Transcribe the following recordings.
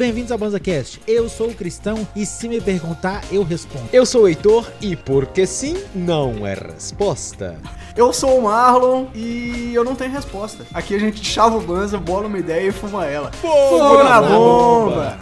Bem-vindos ao BanzaCast. Eu sou o Cristão e se me perguntar, eu respondo. Eu sou o Heitor e porque sim não é resposta. Eu sou o Marlon e eu não tenho resposta. Aqui a gente chava o Banza, bola uma ideia e fuma ela. Fogo na bomba!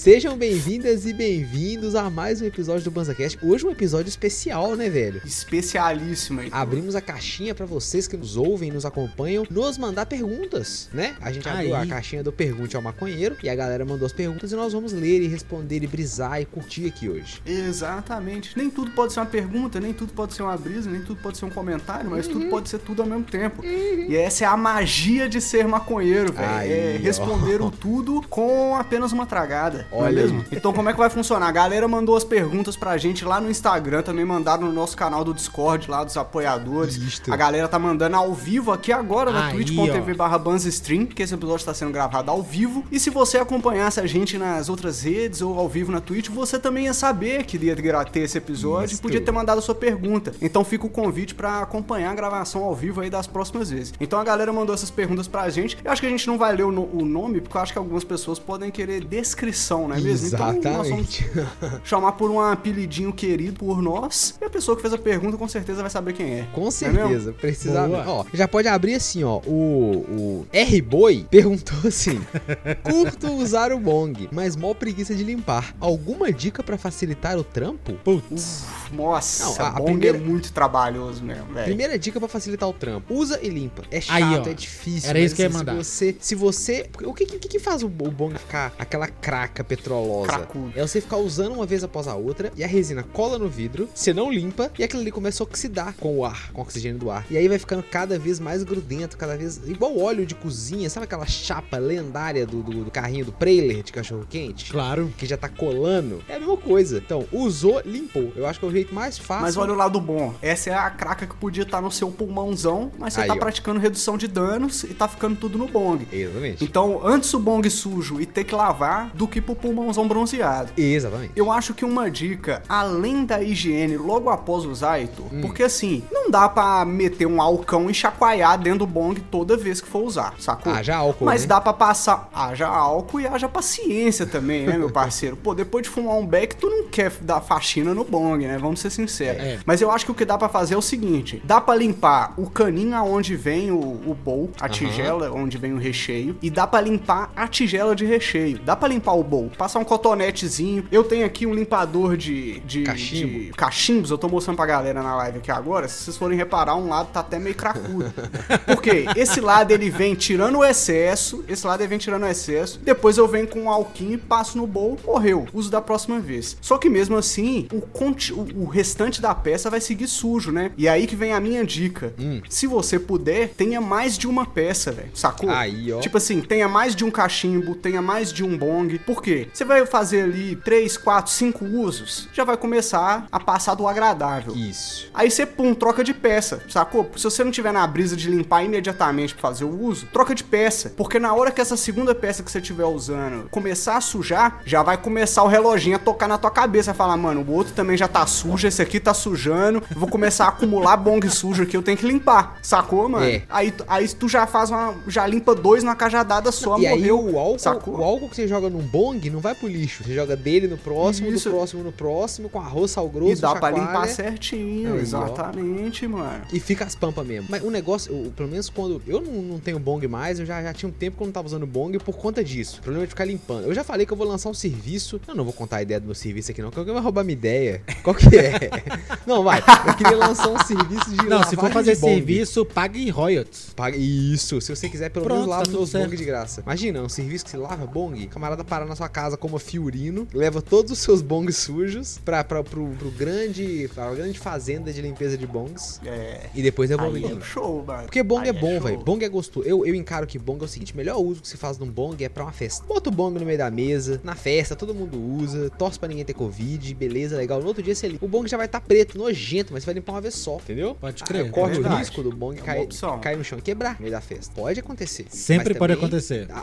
Sejam bem-vindas e bem-vindos a mais um episódio do BanzaCast. Hoje um episódio especial, né, velho? Especialíssimo, hein? Abrimos a caixinha pra vocês que nos ouvem, nos acompanham, nos mandar perguntas, né? A gente abriu Aí. a caixinha do Pergunte ao Maconheiro e a galera mandou as perguntas e nós vamos ler e responder e brisar e curtir aqui hoje. Exatamente. Nem tudo pode ser uma pergunta, nem tudo pode ser uma brisa, nem tudo pode ser um comentário, mas tudo pode ser tudo ao mesmo tempo. E essa é a magia de ser maconheiro, velho. É responder o tudo com apenas uma tragada. Não é mesmo? Então como é que vai funcionar? A galera mandou as perguntas pra gente lá no Instagram, também mandaram no nosso canal do Discord lá dos apoiadores. Isto. A galera tá mandando ao vivo aqui agora na twitch.tv barra Banzstream, que esse episódio está sendo gravado ao vivo. E se você acompanhasse a gente nas outras redes ou ao vivo na Twitch, você também ia saber que ia ter esse episódio Isto. e podia ter mandado a sua pergunta. Então fica o convite pra acompanhar a gravação ao vivo aí das próximas vezes. Então a galera mandou essas perguntas pra gente. Eu acho que a gente não vai ler o, no- o nome, porque eu acho que algumas pessoas podem querer descrição, não é mesmo? Então nós vamos Exatamente. chamar por um apelidinho querido por nós. E a pessoa que fez a pergunta com certeza vai saber quem é. Com é certeza, precisamente. Boa. Ó, já pode abrir assim, ó. O, o R-Boy perguntou assim: Curto usar o bong, mas mó preguiça de limpar. Alguma dica pra facilitar o trampo? Putz. Nossa, Não, a- a bong primeira- é muito trabalhoso mesmo, velho. Primeira dica pra facilitar o trampo: usa e limpa. É chato, Aí, ó. é difícil. Era isso que eu ia mandar. Se você. Se você o que, que, que faz o, o bong ficar aquela craca petrolosa? Cracudo. É você ficar usando uma vez após a outra e a resina cola no vidro, você não limpa e aquilo ali começa a oxidar com o ar, com o oxigênio do ar. E aí vai ficando cada vez mais grudento, cada vez. igual óleo de cozinha, sabe aquela chapa lendária do, do, do carrinho do trailer de cachorro quente? Claro. Que já tá colando. É a mesma coisa. Então, usou, limpou. Eu acho que é o jeito mais fácil. Mas olha o lado bom. Essa é a craca que podia estar no seu pulmãozão, mas você Aí, tá ó. praticando redução de danos e tá ficando tudo no bong. Exatamente. Então, antes o bong sujo e ter que lavar do que pro pulmãozão bronzeado. Exatamente. Eu acho que uma dica, além da higiene, logo após usar, Heitor, Hum. porque assim, não dá pra meter um alcão e chacoalhar dentro do bong toda vez que for usar, sacou? Haja álcool, Mas né? dá pra passar. Haja álcool e haja paciência também, né, meu parceiro? Pô, depois de fumar um beck, tu não quer dar faxina no bong, né? Vamos ser sinceros. É. Mas eu acho que o que dá pra fazer é o seguinte: dá pra limpar o caninho aonde vem o, o bowl, a Aham. tigela onde vem o recheio, e dá pra limpar a tigela de recheio. Dá pra limpar o bowl, passar um cotonetezinho. Eu tenho aqui um limpador de, de, Cachimbo. de cachimbos, eu tô mostrando pra galera na live aqui agora. Se vocês forem reparar, um lado tá até meio cracudo. Por quê? Esse lado ele vem tirando o excesso, esse lado ele vem tirando o excesso, depois eu venho com um alquinho e passo no bowl, morreu. Uso da próxima vez. Só que mesmo assim, o, conti- o, o restante da peça vai seguir sujo, né? E aí que vem a minha dica. Hum. Se você puder, tenha mais de uma peça, velho. Sacou? Aí, ó. Tipo assim, tenha mais de um cachimbo, tenha mais de um bong. Por quê? Você vai fazer ali 3, 4, 5 usos, já vai começar a passar do agradável. Isso. Aí você, pum, troca de peça, sacou? Se você não tiver na brisa de limpar imediatamente pra fazer o uso, troca de peça. Porque na hora que essa segunda peça que você estiver usando começar a sujar, já vai começar o reloginho a tocar na tua cabeça. Falar, mano, o outro também já tá sujo, esse aqui tá sujando, eu vou começar a acumular bong sujo aqui, eu tenho que limpar, sacou, mano? É. Aí, tu- aí tu já faz uma. já limpa dois numa cajadada só, e aí morreu. o álcool, sacou? o álcool que você joga num bong não vai pro lixo. Você joga dele no próximo, Isso. do próximo no próximo, com arroz, sal grosso, E dá pra chacoalha, limpar certinho, Aí, ó. exatamente, mano. E fica as pampas mesmo. Mas o negócio, o- pelo menos quando eu não, não tenho bong mais, eu já, já tinha um tempo que eu não tava usando bong por conta disso. O problema é de ficar limpando. Eu já falei que eu vou lançar um serviço. Eu não vou contar a ideia do meu serviço aqui, não, porque alguém vai roubar minha ideia. Qual que é? Não, vai. Eu queria lançar um serviço de Não, se for fazer serviço, pague royalties. Paga isso. Se você quiser, pelo Pronto, menos lava tá meus bong de graça. Imagina, um serviço que você lava bong, camarada para na sua casa como Fiorino, leva todos os seus bongs sujos pra, pra, pro, pro grande, pra grande fazenda de limpeza de bongs É. e depois devolve é show, mano. Porque bong Aí é bom, show. velho. Bong é gostoso. Eu, eu encaro que bong é o seguinte: o melhor uso que se faz num bong é pra uma festa. Bota o bong no meio da mesa, na festa, todo mundo usa, torce pra ninguém ter Covid, beleza, legal. No outro dia você o bong já vai estar preto, nojento, mas você vai limpar uma vez só, entendeu? Pode Aí crer, corre é o risco do bong É cair, cair no chão e quebrar no meio da festa. Pode acontecer. Sempre pode também, acontecer. A,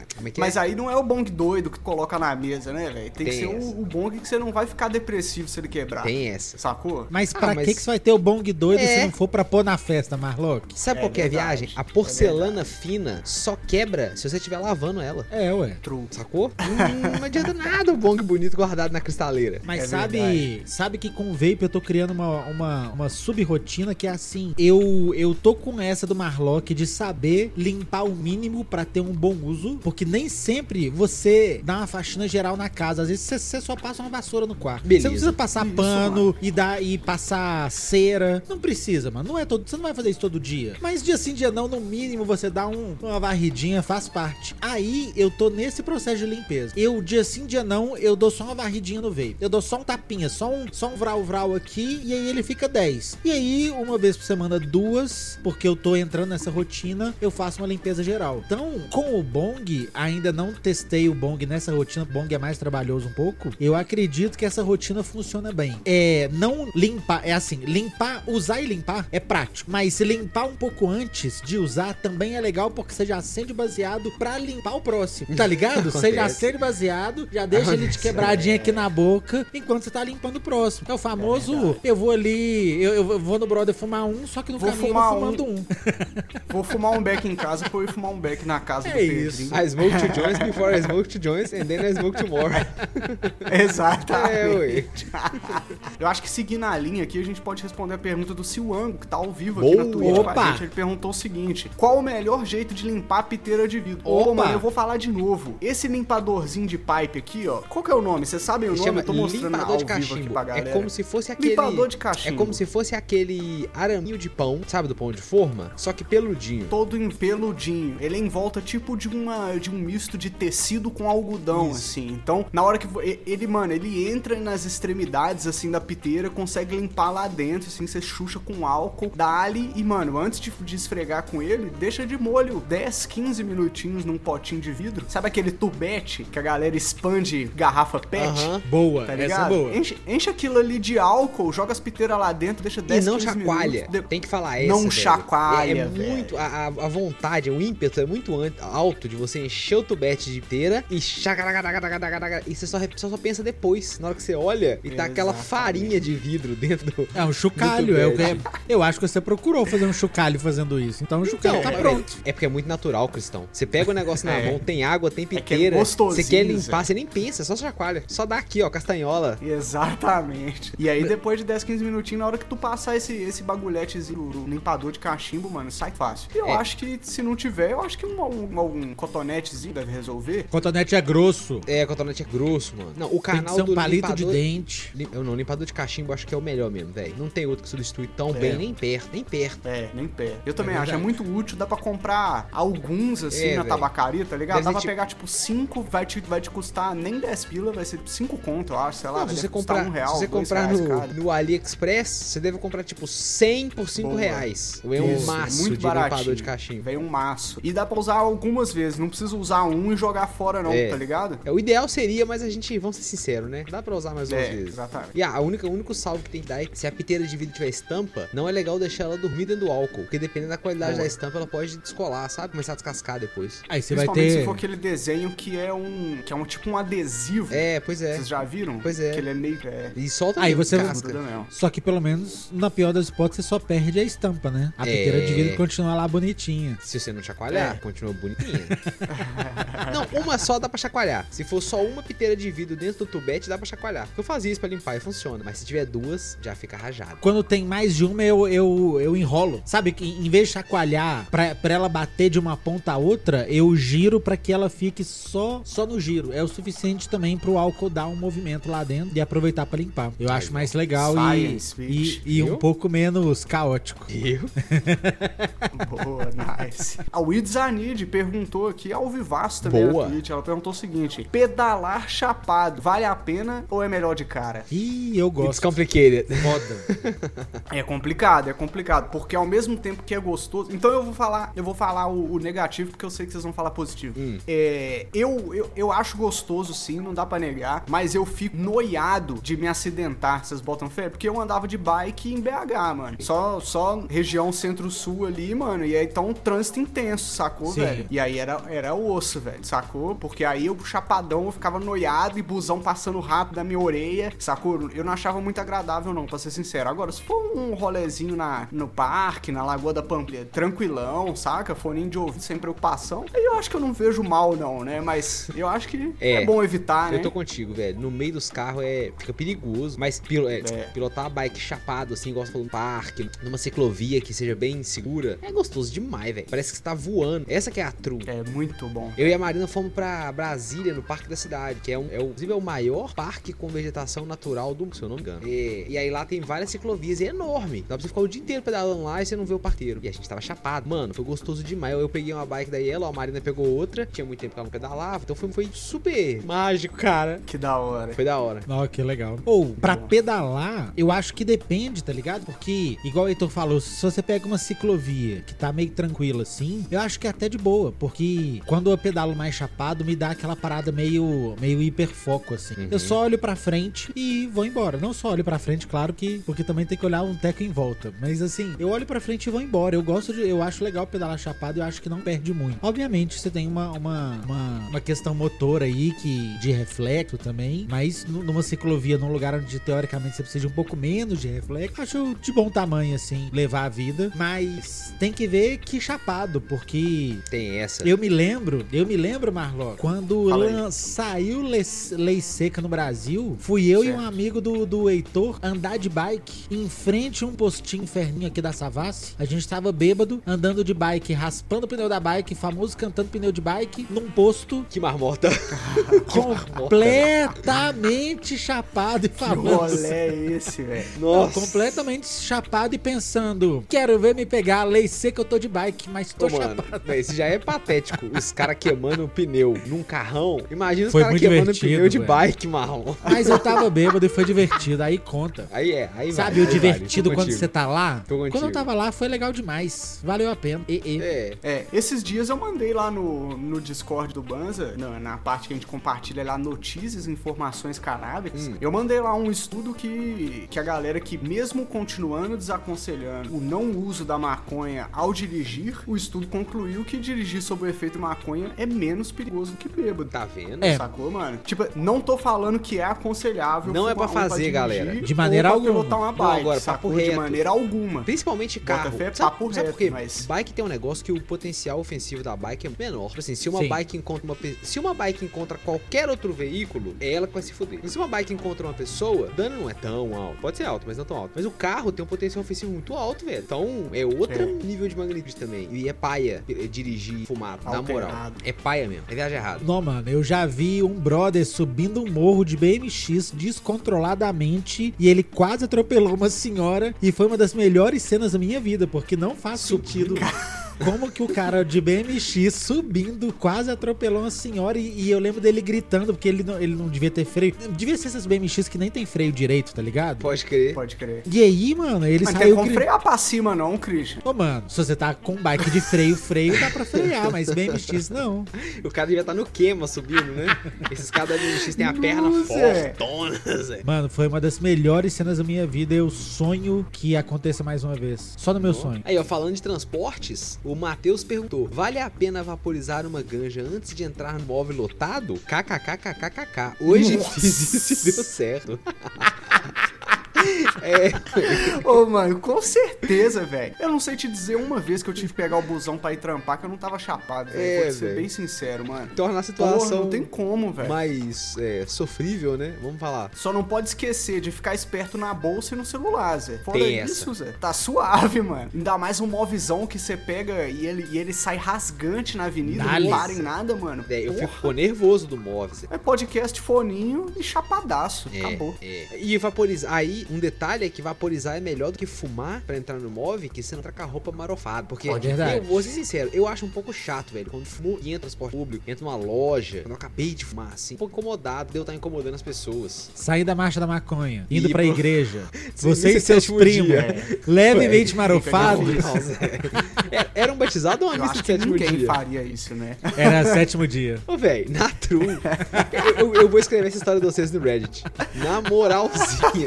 a- como é que Mas é? aí não é o bong doido que coloca na mesa, né, velho? Tem, que Tem ser essa. o, o bong que você não vai ficar depressivo se ele quebrar. Tem essa. Sacou? Mas Ah, pra mas- que, que você vai ter o bong doido É. se não for pra pôr na festa, Marlock? Sabe É qual que é a viagem? A é porcelana fina só quebra se você estiver lavando ela. É, ué. True. Sacou? Hum, não adianta nada o bong bonito guardado na cristaleira. Mas É sabe, verdade. sabe que com o vape eu tô criando uma, uma, uma sub-rotina que é assim. Eu, eu tô com essa do Marlock de saber limpar o mínimo pra ter um bom uso. Porque nem sempre você dá uma faxina geral na casa. Às vezes você, você só passa uma vassoura no quarto. Beleza. Você não precisa passar pano e, dar, e passar cera. Não precisa, mano. Não é todo, você não vai fazer isso todo dia. Mas dia sim, dia não, no mínimo você dá um, uma varridinha, faz parte. Aí eu tô nesse processo de limpeza. Eu, dia sim, dia não, eu dou só uma varridinha no vape. Eu dou só um tapinha, só um, só um vral-vral aqui e aí ele fica 10. E aí, uma vez por semana, duas, porque eu tô entrando nessa rotina, eu faço uma limpeza geral. Então, com o bong, ainda não testei o bong nessa rotina, o bong é mais trabalhoso um pouco. Eu acredito que essa rotina funciona bem. É, não limpar, é assim, limpar, usar e limpar é prático, mas se limpar um pouco antes de usar também é legal porque você já acende baseado pra limpar o próximo, tá ligado? Você já Acontece. acende baseado, já deixa ele de quebradinha aqui na boca enquanto você tá limpando o próximo. É o famoso, eu vou ali, eu, eu vou no brother fumar um, só que no Vou caminho fumar eu vou fumando um. Vou fumar um beck em casa pra eu ir fumar um beck na casa É do isso. Pedrinho. I smoke two joints before I smoke two joints and then I smoke two more. Exatamente. É. Eu acho que seguindo a linha aqui, a gente pode responder a pergunta do Silwango, que tá ao vivo aqui Boa. na Twitch Opa. gente. Ele perguntou o seguinte: qual o melhor jeito de limpar a piteira de vidro? Opa. Ô, mano, eu vou falar de novo. Esse limpadorzinho de pipe aqui, ó. Qual que é o nome? Vocês sabem o nome? Eu tô mostrando limpador ao de vivo aqui pra É galera. como se fosse aquele. Limpador de cachimbo. É como se fosse aquele araminho de pão, sabe, do pão de forma? Só que peludinho. todo em peludinho. Ele é em volta tipo de uma de um misto de tecido com algodão, Isso. assim. Então, na hora que ele, mano, ele entra nas extremidades assim da piteira, consegue limpar lá dentro, assim, você chucha com álcool, dá-lhe e, mano, antes de, de esfregar com ele, deixa de molho 10, 15 minutinhos num potinho de vidro. Sabe aquele tubete que a galera expande garrafa pet? Aham. Boa, Tá essa é ligado? boa. Enche, enche aquilo ali de álcool, joga as piteiras lá dentro, deixa E 10, não 15 chacoalha. de- Tem que falar essa. Não velho. chacoalha, É, é muito. A, a- vontade, o ímpeto é muito alto de você encher o tubete de inteira e chacaracaracaracaracara, e você só, só, só pensa depois. Na hora que você olha e tá aquela Exatamente. farinha de vidro dentro do. É um chocalho, é o que é- eu acho que você procurou fazer um chocalho fazendo isso. Então o chocalho tá é- pronto. É porque é muito natural, Cristão. Você pega o negócio na É. mão, tem água, tem é piteira. você quer limpar, você nem pensa, só chacoalha. Só dá aqui, ó, castanhola. Exatamente. E aí, depois de 10, 15 minutinhos, na hora que tu passar esse, esse bagulhetezinho, o limpador de cachimbo, mano, sai fácil. E eu É. acho que se não tiver, eu acho que um, um, um cotonetezinho deve resolver. Cotonete é grosso. É, cotonete é grosso, mano. Não, o Tem que canal ser um do palito limpador... de dente. Lim- Eu não, limpador de cachimbo acho que é o melhor mesmo, velho. Não tem outro que substitui tão É. bem, nem perto, nem perto. É, nem pé. Eu também É acho, é muito útil, dá pra comprar alguns assim É, na velho. tabacaria, tá ligado? Deve dá pra tipo- pegar tipo 5, vai te, vai te custar nem 10 pila, vai ser 5 conto, eu acho, sei lá. Não, vai se você comprar, um real, se você comprar reais no, no AliExpress, você deve comprar tipo 100 por 5 Boa. reais. É um Isso, maço muito de baratinho. limpador de cachimbo. Vem um maço. E dá pra usar algumas vezes, não precisa usar um e jogar fora não, É. tá ligado? É, o ideal seria, mas a gente, vamos ser sinceros, né? Dá pra usar mais duas É, vezes. exatamente. E ah, a única, o único salve que tem que dar é que se a piteira de vidro tiver estampa, não é legal deixar ela dormir dentro do álcool. Porque dependendo da qualidade Boa. da estampa, ela pode descolar, sabe? Começar a descascar depois. Aí você vai Principalmente ter. se for aquele desenho que é um. que é um tipo um adesivo. É, pois é. Vocês já viram? Pois é. Que ele é meio. É, E solta Aí você- casca. Só que pelo menos, na pior das hipóteses, você só perde a estampa, né? A É. piteira de vidro continua lá bonitinha. Se você não chacoalhar, É. continua bonitinha. não, uma só dá pra chacoalhar. Se for só uma piteira de vidro dentro do tubete, dá pra chacoalhar. Eu fazia isso pra limpar e funciona. Mas se tiver duas, já fica rajado. Quando tem mais de uma, eu, eu, eu enrolo. Sabe, que em vez de chacoalhar pra, pra ela bater de uma ponta a outra, eu giro pra que ela fique só, só no giro. É o suficiente também pro álcool dar um movimento lá dentro e aproveitar pra limpar. Eu acho mais legal e, Science, e, e um pouco menos caótico. Eu? Boa, nice. A Widzanid perguntou aqui ao Vivaço também Boa. na Twitch. Ela perguntou o seguinte: pedalar chapado, vale a pena ou é melhor de cara? Ih, eu It's gosto. complicated. Foda. É complicado, é complicado, porque ao mesmo tempo que é gostoso. Então eu vou falar, eu vou falar o, o negativo, porque eu sei que vocês vão falar positivo. Hum. É, eu, eu, eu acho gostoso sim, não dá pra negar, mas eu fico noiado de me acidentar acidentar, vocês botam fé? Porque eu andava de bike em BH, mano. Só, só região centro-sul ali, mano. E aí então um trânsito intenso, sacou, Sim. velho? E aí era, era osso, velho, sacou? Porque aí eu, chapadão, eu ficava noiado e busão passando rápido na minha orelha, sacou? Eu não achava muito agradável, não, pra ser sincero. Agora, se for um rolezinho na, no parque, na Lagoa da Pamplha, tranquilão, saca? Foninho de ouvido sem preocupação, aí eu acho que eu não vejo mal, não, né? Mas eu acho que é, É, bom evitar, né? Eu tô contigo, velho. No meio dos carros é, fica perigoso, mas pilo- é, É. pilotar a bike chapado, assim, igual você falou, no parque, numa ciclovia que seja bem segura, é gostoso demais, velho. Parece que você tá voando. Essa que é a true. É muito bom. Eu e a Marina fomos pra Brasília, no Parque da Cidade, que é, um, é, o- inclusive, é o maior parque com vegetação natural do mundo, se eu não me engano. E, e aí lá tem várias ciclovias, e é enorme. Dá pra você ficar o dia inteiro pedalando lá e você não vê o parqueiro. E a gente tava chapado. Mano, foi gostoso demais. Eu, eu peguei uma bike da Yellow, a Marina pegou outra. Tinha muito tempo que ela não pedalava, então foi, foi super mágico, cara. Que da hora. Foi da hora. Ó, que legal. Ou, pra pedalar, eu acho que depende, tá ligado? Porque, igual o Heitor falou, se você pega uma ciclovia que tá meio tranquila assim, eu acho que é até de boa. Porque quando eu pedalo mais chapado, me dá aquela parada meio, meio hiperfoco, assim. Uhum. Eu só olho pra frente e vou embora. Não só olho pra frente, claro que. Porque também tem que olhar um teco em volta. Mas assim, eu olho pra frente e vou embora. Eu gosto de. Eu acho legal pedalar chapado, eu acho que não perde muito. Obviamente, você tem uma, uma, uma, uma questão motor aí que de reflexo também. Mas nu- numa ciclovia, num lugar onde teoricamente você precisa de um pouco menos de reflexo, acho de bom tamanho, assim, levar a vida. Mas tem que ver que chapado, porque Tem essa. eu me lembro, eu me lembro, Marlon, quando Fala saiu lei, lei seca no Brasil, fui eu e Certo. um amigo do, do Heitor andar de bike em frente a um postinho inferninho aqui da Savassi. A gente tava bêbado, andando de bike, raspando o pneu da bike, famoso cantando pneu de bike, num posto Que marmota. completamente chapado e Que famoso. Rolê é esse, velho? Não, completamente chapado e pensando, quero ver me pegar, lei seca eu tô de bike, mas tô Ô, mano, chapado. véi, isso já é patético. Os caras queimando o pneu num carrão. Imagina os caras queimando o pneu de velho. bike, marrom. Mas eu tava bêbado e foi divertido, aí conta. Aí é, aí Sabe o divertido vale, quando contigo. você tá lá? Quando eu tava lá foi legal demais. Valeu a pena. E, e. É, É, esses dias eu mandei lá no, no Discord do Banza, na, na parte que a gente compartilha lá notícias e informações canábicas, Hum. eu mandei lá um estudo que, que a galera que, mesmo continuando desaconselhando o não uso da maconha ao dirigir, o estudo concluiu que dirigir sob o efeito maconha é menos perigoso que bêbado. tá vendo? É. Sacou, mano? Tipo, não tô falando que é aconselhável. Não é pra um fazer, dirigir galera. De maneira pra alguma. pilotar uma Não, bike, agora, sacou? papo De reto. maneira alguma. Principalmente Bota carro. fé, sabe, papo sabe reto, por quê? mas- Bike tem um negócio que o potencial ofensivo da bike é menor. Tipo assim, se uma Sim. bike encontra uma se uma bike encontra qualquer outro veículo, é ela que vai se fuder. E se uma bike encontra uma pessoa, o dano não é tão alto. Pode ser alto, mas não tão alto. Mas o carro tem um potencial ofensivo muito alto, velho. Então, é outro É. nível de magnitude também. E é paia é, dirigir fumado, na moral. É paia mesmo. É viagem errada. Não, mano, eu já vi um brother subindo um morro de BMX descontroladamente e ele quase atropelou uma senhora e foi uma das melhores cenas da minha vida, porque não faz sentido. Como que o cara de BMX subindo quase atropelou uma senhora e, e eu lembro dele gritando porque ele não, ele não devia ter freio. Devia ser essas BMX que nem tem freio direito, tá ligado? Pode crer. Pode crer. E aí, mano, ele Mas não tem saiu como gritando. frear pra cima, não, Christian. Ô, mano, se você tá com bike de freio, freio dá pra frear, mas BMX não. O cara devia estar no queima subindo, né? Esses caras da BMX têm a perna Nossa, é. fortona, Zé. Mano, foi uma das melhores cenas da minha vida. Eu sonho que aconteça mais uma vez. Só no meu sonho. Aí, ó, falando de transportes, o Matheus perguntou: vale a pena vaporizar uma ganja antes de entrar no móvel lotado? KKKKKKK. Hoje Nossa. fiz isso e deu certo. é, Ô, mano, com certeza, velho. Eu não sei te dizer uma vez que eu tive que pegar o busão pra ir trampar que eu não tava chapado, velho. É, Vou ser bem sincero, mano. torna a Porra, situação não tem como, velho. mais é, sofrível, né? Vamos falar. Só não pode esquecer de ficar esperto na bolsa e no celular, Zé. Fora Tem isso, Zé, tá suave, mano. Ainda mais um movizão que você pega e ele, e ele sai rasgante na avenida, não para em nada, mano. É, eu Porra. fico nervoso do móvel. Zé. É podcast foninho e chapadaço. É, Acabou. é. E vaporizar. Aí, um detalhe é que vaporizar é melhor do que fumar pra entrar no móvel, que você não tá com a roupa marofada. Porque, verdade. eu vou ser sincero, eu acho um pouco chato, velho. Quando fumo e entra no transporte público, entra numa loja, quando eu acabei de fumar, assim, um pouco incomodado de eu estar incomodando as pessoas. Sair da marcha da maconha, indo E pra pro- igreja. Você e seus primos, dia. levemente marofados. Nossa, é. Era- um batizado ou uma Eu missa de que sétimo ninguém dia? faria isso, né? Era sétimo dia. Ô, velho, na true. eu, eu- eu vou escrever essa história de vocês no Reddit. Na moralzinha.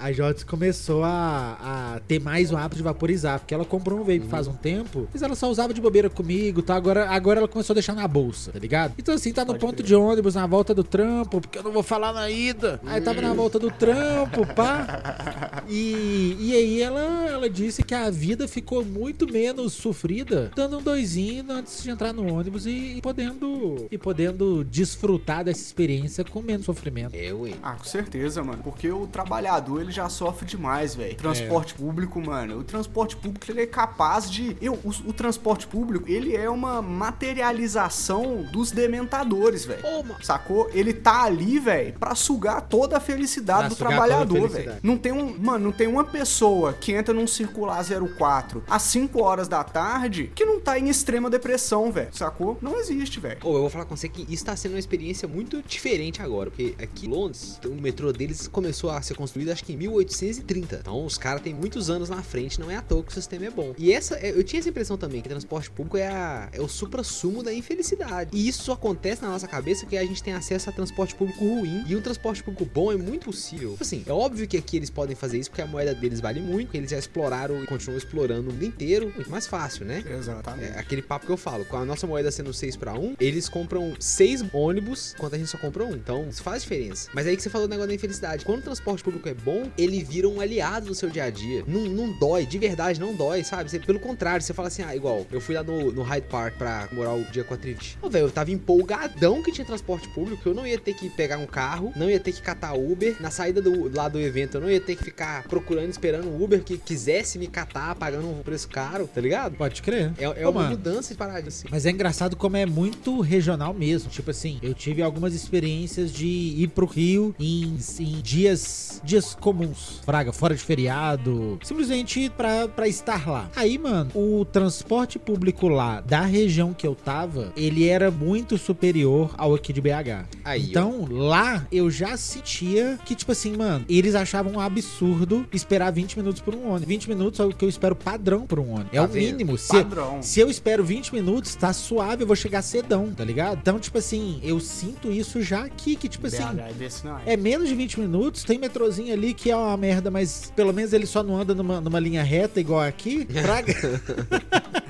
A Jotes começou a, a ter mais o hábito de vaporizar, porque ela comprou um vape faz um tempo, mas ela só usava de bobeira comigo, tá? Agora, agora ela começou a deixar na bolsa, tá ligado? Então assim, tá no Pode ponto crer. de ônibus, na volta do trampo, porque eu não vou falar na ida. Aí tava na volta do trampo, pá. E, e aí ela, ela disse que a vida ficou muito menos sofrida, dando um doisinho antes de entrar no ônibus e, e podendo e podendo desfrutar dessa experiência com menos sofrimento. É, ué. Ah, com certeza, mano. Porque o trabalhador, ele já sofre demais, velho. Transporte público, mano. O transporte público, ele é capaz de... Eu, o, o transporte público, ele é uma materialização dos dementadores, velho. Sacou? Ele tá ali, velho, pra sugar toda a felicidade Pra do trabalhador, velho. Não tem um, mano, não tem uma pessoa que entra num circular 04 às 5 horas da tarde que não tá em extrema depressão, velho. Sacou? Não existe, velho. Ô, eu vou falar com você que isso tá sendo uma experiência muito diferente agora, porque aqui em Londres, o metrô deles começou a ser construído acho que em 1830. Então os caras têm muitos anos na frente, não é à toa que o sistema é bom. E essa, eu tinha essa impressão também, que transporte público é, a- é o supra-sumo da infelicidade. E isso acontece na nossa cabeça porque a gente tem acesso a transporte público ruim. E um transporte público bom é muito possível. Tipo Assim, é óbvio que aqui eles podem fazer isso porque a moeda deles vale muito, eles já exploraram e continuam explorando o mundo inteiro. Muito mais fácil, né? Exatamente. É aquele papo que eu falo, com a nossa moeda sendo 6 para 1, eles compram 6 ônibus, enquanto a gente só compra um. Então, isso faz diferença. Mas aí que você falou do negócio da infelicidade. Quando o transporte público é bom, ele vira um aliado no seu dia a dia. Não, não dói, de verdade, não dói, sabe? Você- pelo contrário, você fala assim, ah, igual, eu fui lá no, no Hyde Park pra comemorar o dia com a Trivit. Ô, velho, eu tava empolgadão que tinha transporte público, eu não ia ter que pegar um carro, não ia ter que catar Uber. Na saída do, lá do evento, eu não ia ter que ficar procurando, esperando um Uber que quisesse me catar, pagando um preço caro, tá ligado? Pode crer. É, é Ô, uma mano, mudança de parada, assim. Mas é engraçado como é muito regional mesmo. Tipo assim, eu tive algumas experiências de ir pro Rio em, em dias, dias comuns. Fraga, fora de feriado. Simplesmente pra, pra estar lá. Aí, mano, o transporte público lá da região que eu tava, ele era muito superior ao aqui de BH. Aí, então, lá eu já sentia que, tipo assim, mano, eles achavam um absurdo esperar 20 minutos por um ônibus. 20 minutos é o que eu espero padrão por um ônibus. É Tá o vendo? mínimo. Se, Padrão. se eu espero 20 minutos, tá suave, eu vou chegar cedão, tá ligado? Então, tipo assim, eu sinto isso já aqui, que, tipo assim. BH é desse não É menos de 20 minutos, tem metrozinho ali que é uma merda, mas pelo menos ele só não anda numa, numa linha reta igual aqui. Praga.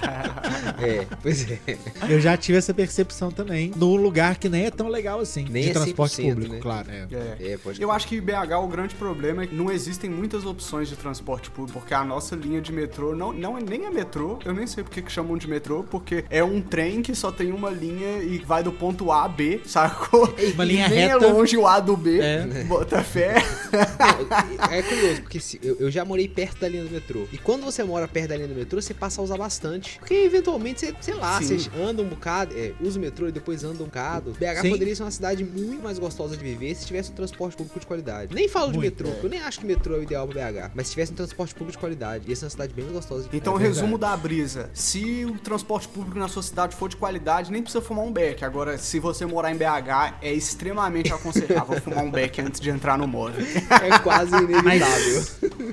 É, pois é. eu já tive essa percepção também. Num lugar que nem é tão legal assim. Nem de é transporte 100%, público, né? claro. É. É. É, pode Eu acho que em BH o grande problema é que não existem muitas opções de transporte público, porque a nossa linha de metrô não, não é nem é metrô, eu nem sei porque que chamam de metrô, porque é um trem que só tem uma linha e vai do ponto A a B, sacou? Uma linha e nem reta. é longe o A do B, É. bota fé. É, curioso, porque se- eu, eu já morei perto da linha do metrô. E quando você mora perto da linha do metrô, você passa a usar bastante. Porque eventualmente você, sei lá, Sim. você anda um bocado, é, usa o metrô e depois anda um bocado. BH Sim. poderia ser uma cidade muito mais gostosa de viver se tivesse um transporte público de qualidade. Nem falo de Muito, metrô, é. porque eu nem acho que metrô é o ideal pra BH. Mas se tivesse um transporte público de qualidade, ia ser uma cidade bem gostosa de Então, É resumo da brisa. Se o transporte público na sua cidade for de qualidade, nem precisa fumar um beck. Agora, se você morar em BH, é extremamente aconselhável fumar um beck antes de entrar no móvel. É quase inevitável.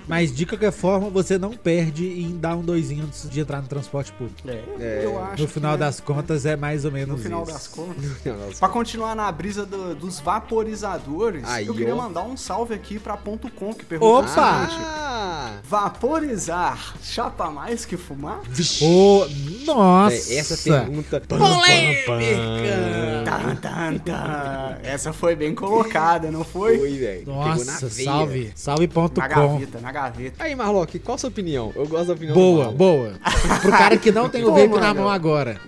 Mas de qualquer forma, você não perde em dar um doisinho antes de entrar no transporte público. É, eu acho No final que, das contas, é mais ou menos No final isso. das contas. Pra continuar na brisa do- dos vaporizadores, Aí, eu queria ó. mandar um salve aqui pra ponto .com que perguntou Opa! Ah! Vaporizar chapa mais que fumar? Ô, nossa! É, essa pergunta. Polêmica! Tan, tan, tan. Essa foi bem colocada, não foi? Foi, velho. Nossa, veia. Salve. Salve.com. Na gaveta, na gaveta. Aí, Marlock, qual a sua opinião? Eu gosto da opinião Boa, boa. Pro cara que não tem o Pô, vape na mão agora.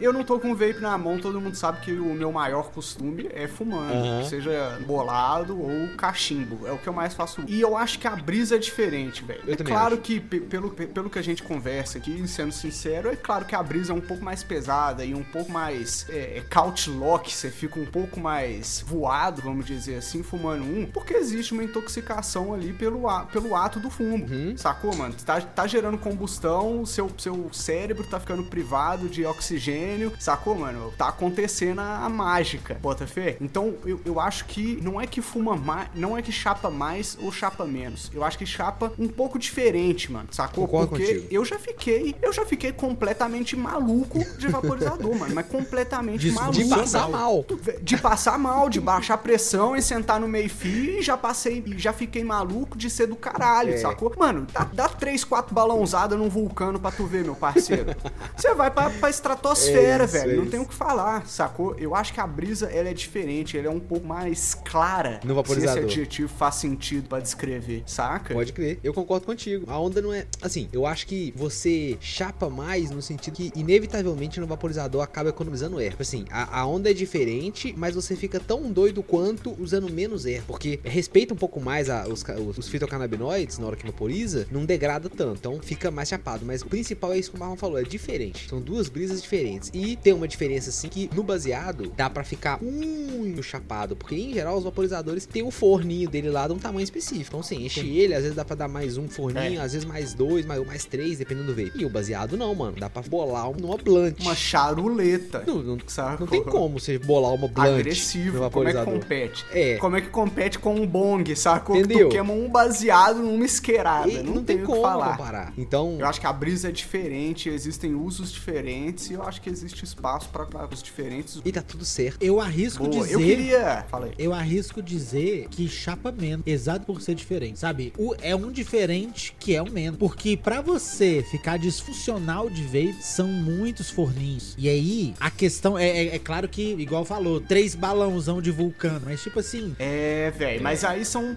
Eu não tô com o vape na mão, todo mundo sabe que o meu maior costume é fumando. Aham. Seja bolado ou cachimbo. É o que eu mais faço. E eu acho que a brisa é diferente, velho. É claro acho. que, pe- pelo, pe- pelo que a gente conversa aqui, sendo sincero, é claro que a brisa é um pouco mais pesada e um pouco mais é, é, couch lock, você fica um pouco mais voado, vamos dizer assim, fumando um, porque existe uma intoxicação ali pelo, a- pelo ato do fumo, Uhum. sacou, mano? Tá, tá gerando combustão, seu, seu cérebro tá ficando privado de oxigênio, sacou, mano? Tá acontecendo a, a mágica, bota fé? Então, eu, eu acho que não é que fuma mais, não é que chapa mais ou chapa menos. Eu acho que chapa um pouco diferente, mano, sacou? Concordo Porque contigo. eu já fiquei, eu já fiquei completamente maluco de vaporizador, mano, mas completamente De- maluco. De passar mal. De passar mal, de baixar pressão e sentar no meio-fio e já passei, e já fiquei maluco de ser do caralho, É. sacou? Mano, dá, dá três, quatro balãozadas num vulcano pra tu ver, meu parceiro. Você vai pra, pra estratosfera, É isso, velho. é não tem o que falar, sacou? Eu acho que a brisa, ela é diferente, ela é um pouco mais clara. No vaporizador. Se esse adjetivo faz sentido pra descrever, saca? Pode crer, eu concordo contigo. A onda não é. Assim, eu acho que você chapa mais no sentido que, inevitavelmente, no vaporizador acaba economizando air. Tipo assim, a, a onda é diferente, mas você fica tão doido quanto usando menos air. Porque respeita um pouco mais a- os, os, os fitocannabinoides na hora que vaporiza, não degrada tanto. Então fica mais chapado. Mas o principal é isso que o Marlon falou: é diferente. São duas brisas diferentes. E tem uma diferença, assim, que no baseado dá pra ficar muito chapado. Porque em geral os vaporizadores têm o forninho dele lá de um tamanho específico. Então, assim, enche ele, às vezes dá pra dar mais um forninho, às vezes mais dois, mais, mais três, dependendo do vape. E o baseado não, mano. Dá pra bolar numa blunt. Uma charuleta. Não, não, não tem como você bolar uma blunt Agressivo. Como é que compete? É. Como é que compete com um bong, sacou? Entendeu? tu queima um baseado numa esquerada. E não, não, tem tem como falar. comparar. Então, Eu acho que a brisa é diferente, existem usos diferentes e eu acho que existe espaço para os diferentes. e tá tudo certo. Eu arrisco Boa, dizer. eu queria. Falei. Eu arrisco dizer que chapa menos, exato por ser diferente, sabe? O, é um diferente que é um menos. Porque pra você ficar disfuncional de vape, são muitos forninhos. E aí, a questão é, é, é claro que, igual falou, três balãozão de vulcano. Mas tipo assim, É, velho, mas aí são.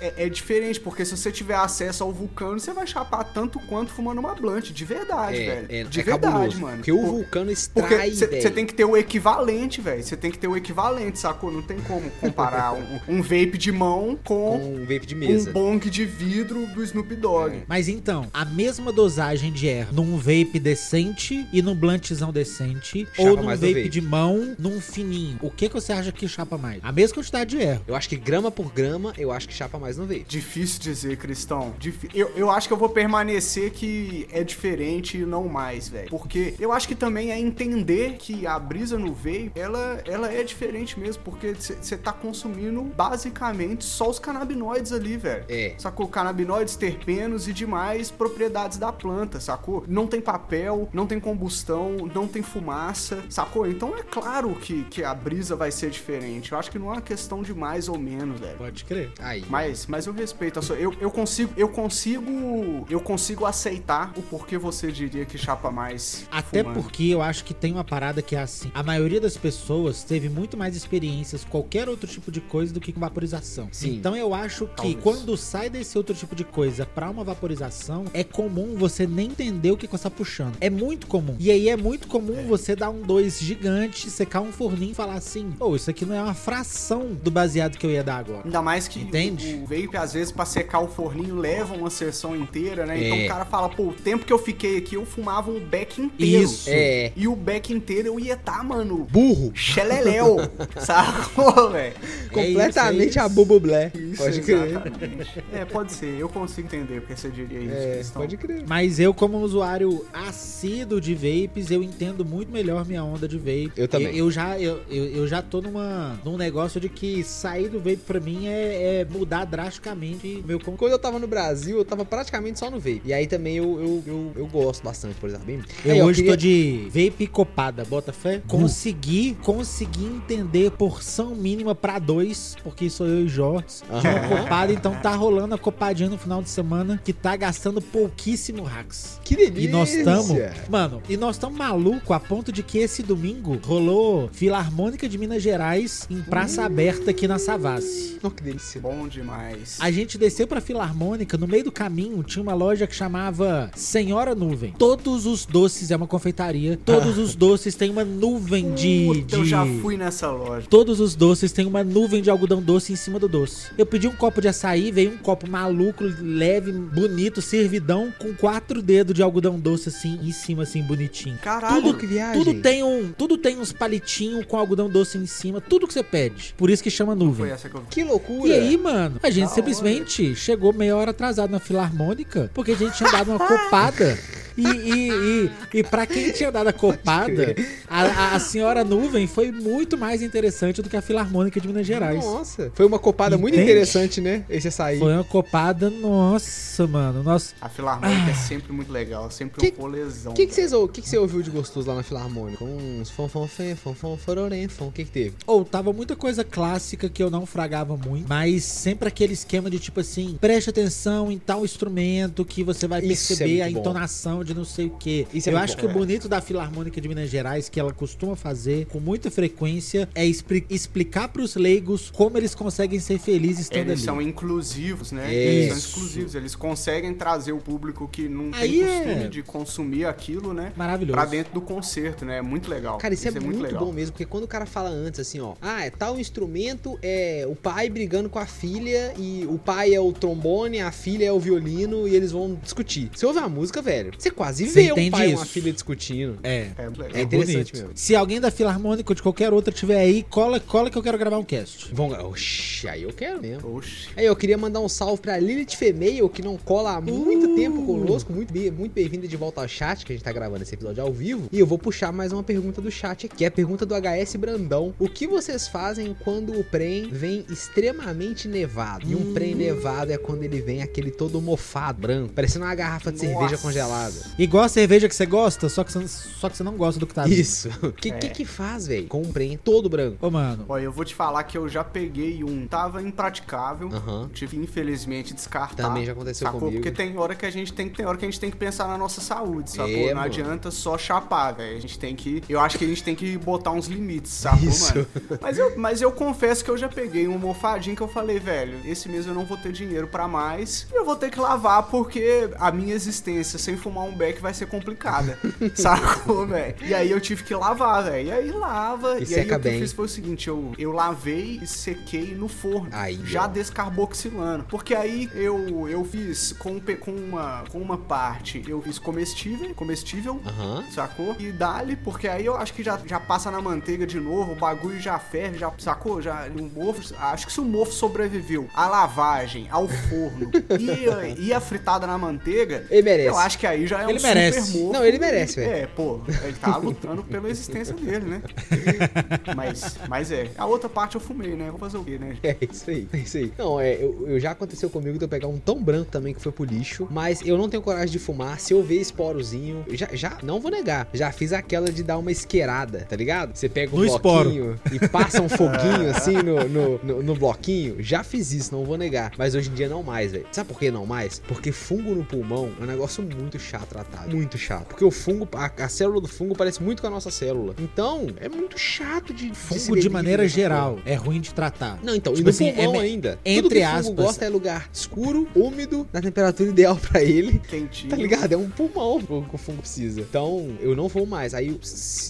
É, é- é- é diferente, porque se você tiver acesso ao vulcano, você vai chapar tanto quanto fumando uma blunt, de verdade, É, velho. é, de é verdade, cabuloso. mano. Porque o vulcano Porque extrai, você velho. tem que ter o equivalente, velho. Você tem que ter o equivalente, sacou? Não tem como comparar um, um vape de mão Com com um vape de mesa. um bong de vidro do Snoop Dogg. Mas então, a mesma dosagem de air num vape decente e num bluntizão decente, Chapa ou num vape, vape. de mão, num fininho. O que, que você acha que chapa mais? A mesma quantidade de air. Eu acho que grama por grama, eu acho que chapa mais no vape. Difícil dizer, Cristão. Difí- Eu, eu acho que eu vou permanecer que é diferente e não mais, velho. Porque eu acho que também é entender que a brisa no vape, ela, ela é diferente mesmo. Porque você tá consumindo basicamente só os canabinoides ali, velho. É. Sacou? Canabinoides, terpenos e demais propriedades da planta, sacou? Não tem papel, não tem combustão, não tem fumaça, sacou? Então é claro que, que a brisa vai ser diferente. Eu acho que não é uma questão de mais ou menos, velho. Pode crer. Aí. Mas, mas eu respeito a sua. Eu, eu consigo. Eu consigo. Eu consigo aceitar o porquê você diria que chapa mais. Até fumando. porque eu acho que tem uma parada que é assim. A maioria das pessoas teve muito mais experiências com qualquer outro tipo de coisa do que com vaporização. Sim. Então eu acho que Talvez. quando sai desse outro tipo de coisa pra uma vaporização, é comum você nem entender o que você tá puxando. É muito comum. E aí é muito comum você dar um dois gigante, secar um forninho e falar assim: Pô, isso aqui não é uma fração do baseado que eu ia dar agora. Ainda mais que Entende? O, o vape, às vezes, pra secar o forninho, leva uma sessão inteira, né? Então É. o cara fala, pô, o tempo que eu fiquei aqui, eu fumava um beck inteiro. Isso. É. E o beck inteiro eu ia tá, mano, Burro. xeleléu, sacou, velho? Completamente isso, é a isso. bubublé. Isso, Pode crer. exatamente. É, pode ser. Eu consigo entender porque você diria isso. É, pode crer. Mas eu, como usuário assíduo de vapes, eu entendo muito melhor minha onda de vape. Eu também. Eu, eu já, eu, eu, eu já tô numa, num negócio de que sair do vape pra mim é, é mudar drasticamente meu con- Quando eu tava no Brasil, eu tava praticamente só no vape. E aí também eu, eu, eu, eu gosto bastante, por exemplo. Eu Aí, hoje queria- tô de vape copada, bota fé. Consegui, consegui entender porção mínima pra dois, porque sou eu e Jorge. De uma copada, então tá rolando a copadinha no final de semana que tá gastando pouquíssimo hacks. Que delícia. E nós estamos, mano, e nós estamos maluco a ponto de que esse domingo rolou Filarmônica de Minas Gerais em praça aberta aqui na Savassi. Oh, que delícia. Bom demais. A gente desceu pra Filarmônica, no meio do caminho tinha uma loja que chamava Senhora Nuvem. Todos os doces, é uma confeitaria. Todos os doces têm uma nuvem de. Puta, eu de- já fui nessa loja. Todos os doces têm uma nuvem de algodão doce em cima do doce. Eu pedi um copo de açaí, veio um copo maluco, leve, bonito, servidão, com quatro dedos de algodão doce assim, em cima, assim, bonitinho. Caralho. Tudo que viagem. Tudo tem um, tudo tem uns palitinhos com algodão doce em cima, tudo que você pede. Por isso que chama nuvem. que. Que loucura. E aí, mano, a gente Da simplesmente chegou meia hora atrasado na filarmônica, porque a gente tinha dado uma copada. E, e, e, e pra quem tinha dado a copada, a, a- a senhora nuvem foi muito mais interessante do que a filarmônica de Minas Gerais. Nossa. Foi uma copada muito Entende? Interessante, né? Esse açaí. Foi uma copada, nossa, mano. Nossa. A Filarmônica é sempre muito legal, sempre Que- um rolezão. O que, que, vocês ou- que, que você ouviu de gostoso lá na Filarmônica? Uns fonfon fê, fonfon fororém, fon. O que que teve? Ou tava muita coisa clássica que eu não fragava muito, mas sempre aquele esquema de tipo assim, preste atenção em tal instrumento que você vai é perceber a muito bom. entonação de não sei o quê. Isso é eu acho bom. que o bonito da Filarmônica de Minas Gerais, que ela costuma fazer com muita frequência, é expli- explicar pros leigos como eles conseguem ser felizes estando Eles ali. são inclusivos, né? Isso. Eles são exclusivos. Eles conseguem trazer o público que não Aí tem é- costume de consumir aquilo, né? Maravilhoso. Pra dentro do concerto, né? É muito legal. Cara, isso, é, muito, legal. bom mesmo, porque quando o cara fala antes assim, ó, ah, é tal instrumento é o pai brigando com a filha e o pai é o trombone, a filha é o violino e eles vão discutir. Você ouve a música, velho, você quase Você vê um pai e uma isso? filha discutindo. É. É muito legal. É interessante bonito. mesmo. Se alguém da Filarmônica ou de qualquer outra tiver aí, cola, cola que eu quero gravar um cast. Vão, oxi, aí eu quero mesmo. Oxi. Aí eu queria mandar um salve pra Lilith Femeil, que não cola há muito Uh. tempo conosco. Muito, bem- muito bem-vinda de volta ao chat, que a gente tá gravando esse episódio ao vivo. E eu vou puxar mais uma pergunta do chat aqui, que é a pergunta do HS Brandão. O que vocês fazem quando o prem vem extremamente nevado? E um Hum. prem nevado é quando ele vem aquele todo mofado, branco, parecendo uma garrafa de cerveja Nossa. congelada. Igual a cerveja que você gosta, só que você, só que você não gosta do que tá ali. Isso. O que, É. que que faz, velho? Com um prem todo branco. Ô, mano. Olha, eu vou te falar que eu já peguei um, tava impraticável, Aham. tive infelizmente descartar. Também já aconteceu sacou? comigo. Porque tem hora que a gente tem, tem hora que a gente tem que pensar na nossa saúde, sacou? É, não mano. adianta só chapar, velho. A gente tem que, eu acho que a gente tem que botar uns limites, sacou, Isso. mano? Mas eu, mas eu confesso que eu já peguei uma mofadinha que eu falei, velho, esse mês eu não vou ter dinheiro pra mais, e eu vou ter que lavar porque a minha existência sem fumar um beck vai ser complicada, sacou, velho? E aí eu tive que lavar, velho. E aí lava, E e, aí o que eu bem. fiz foi o seguinte, eu, eu lavei e sequei no forno, Aí, já descarboxilando. Porque aí eu, eu fiz com, com, uma, com uma parte, eu fiz comestível, comestível, Aham. sacou? E dali, porque aí eu acho que já, já passa na manteiga de novo, o bagulho já ferve, já sacou? Já o mofo, acho que se o mofo sobreviveu à lavagem, ao forno e, a- e a fritada na manteiga, Ele merece. eu acho que aí já é Ele um merece. super mofo. Não, ele merece, velho. É, pô, ele tá lutando pela existência dele, né? Mas, mas é, a outra parte eu fumei, né? Vou fazer o quê, né? É isso aí, isso aí. Não, é, eu, eu já aconteceu comigo de eu pegar um tão branco também que foi pro lixo, mas eu não tenho coragem de fumar. Se eu ver esporozinho, eu já, já não vou negar. Já fiz aquela de dar uma esquerada, tá ligado? Você pega um No esporo. bloquinho e passa um foguinho assim no, no, no, no bloquinho. Já fiz isso, não vou negar. Mas hoje em dia não mais, velho. Sabe por que não mais? Porque fungo no pulmão é um negócio muito chato tratado. Muito chato. Porque o fungo, a, a célula do fungo parece muito com a nossa célula. Então, é muito chato de. Fungo de beber maneira geral é ruim de tratar. Não, então, Tipo e no assim, pulmão é me- ainda. Tudo entre que o fungo aspas. gosta é lugar escuro, úmido, na temperatura ideal pra ele. Quentinho. Tá ligado? É um pulmão que o fungo precisa. Então, eu não vou mais. Aí,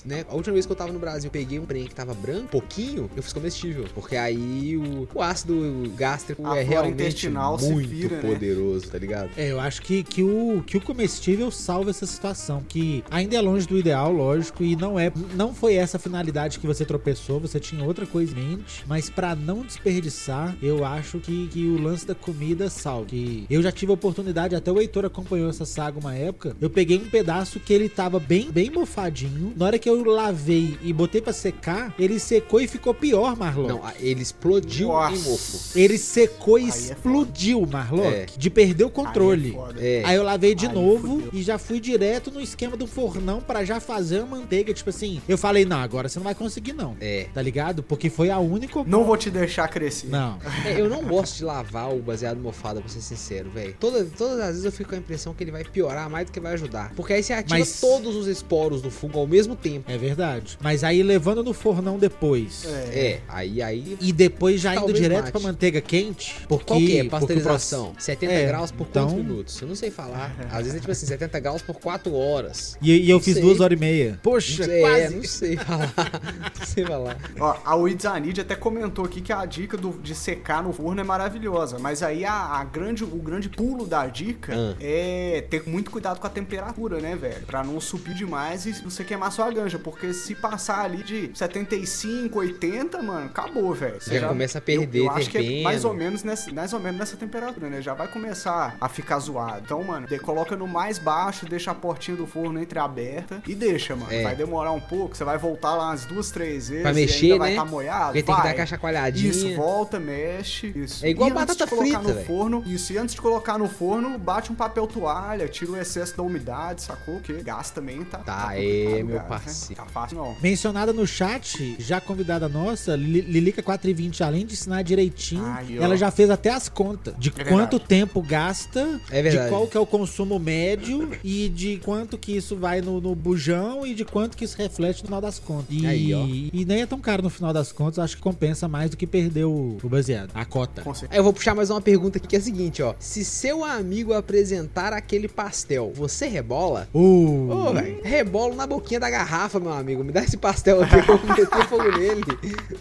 né, a última vez que eu tava no Brasil, eu peguei um prem que tava branco, pouquinho, eu fiz comestível. Porque aí o, o ácido gástrico A é realmente intestinal se muito vira, né? poderoso, tá ligado? É, eu acho que, que, o, que o comestível salva essa situação. Que ainda é longe do ideal, lógico, e não é. Não foi essa a finalidade que você tropeçou, você tinha outra coisa em mente. Mas pra não desperdiçar, eu acho que, que o lance da comida salva. Que eu já tive a oportunidade, até o Heitor acompanhou essa saga uma época. Eu peguei um pedaço que ele tava bem, bem mofadinho. Na hora que eu lavei e botei pra secar, ele secou e ficou pior, Marlon. Não, ele explodiu Nossa. em mofo. Ele secou e Aí é explodiu, Marlock, É. de perder o controle. Aí é. É. Aí eu lavei de Aí novo fudeu. e já fui direto no esquema do fornão pra já fazer a manteiga. Tipo assim, eu falei, não, agora você não vai conseguir não. É. Tá ligado? Porque foi a única... Não vou te deixar crescer. Não. É, eu não gosto de lavar o baseado mofado, pra ser sincero, velho. Toda, todas as vezes eu fico com a impressão que ele vai piorar mais do que vai ajudar. Porque aí você ativa Mas- todos os esporos do fungo ao mesmo tempo. É verdade. Mas aí levando no fornão depois... É. É, aí, aí. E depois já indo direto mate. pra manteiga quente, porque... Qual que é? porque Pasteurização. 70 É, graus por então- quantos minutos? Eu não sei falar. Às vezes é tipo assim, 70 70 graus por 4 horas. E, e eu Não fiz sei. duas horas e meia. Poxa, é, quase. não sei falar. não sei falar. Ó, a Witzanid até comentou aqui que a dica do- de secar no forno é maravilhosa, mas aí a, a grande, o grande pulo da dica Ah. é ter muito cuidado com a temperatura, né, velho? Pra não subir demais e você queimar sua ganja, porque se passar ali de 75, 80, mano, acabou, velho. Você Já começa a perder eu, eu acho que é mais ou menos nessa, mais ou menos nessa temperatura, né? Já vai começar a ficar zoado. Então, mano, coloca no mais baixo, deixa a portinha do forno entreaberta e deixa, mano. É. Vai demorar um pouco, você vai voltar lá umas duas, três vezes. Pra e mexer, ainda vai né? estar molhado. Porque tem que dar vai. aquela chacoalhadinha. Isso, volta, mexe. Isso. É igual e antes batata frita, no forno. Isso, e antes de colocar no forno, bate um papel toalha, tira o excesso da umidade, sacou? Que gás também tá. Tá, complicado é, meu gás, né? parceiro. Tá fácil não. Mencionada no chat, já convidada nossa, Li- Lilica 420, além de ensinar direitinho, ó. ela já fez até as contas de É quanto tempo gasta, É de qual que é o consumo médio e de quanto que isso vai no, no bujão e de quanto que isso reflete no final das contas. E, Aí, ó. e nem é tão caro no final das contas, acho que compensa mais do que perder o, o baseado, a cota. Aí eu vou puxar mais uma pergunta aqui que é a seguinte, ó. Se seu amigo apresentar aquele pastel, você rebola? Uh, Ô, velho, rebolo na boquinha da garrafa, meu amigo. Me dá esse pastel aqui eu vou meter fogo nele.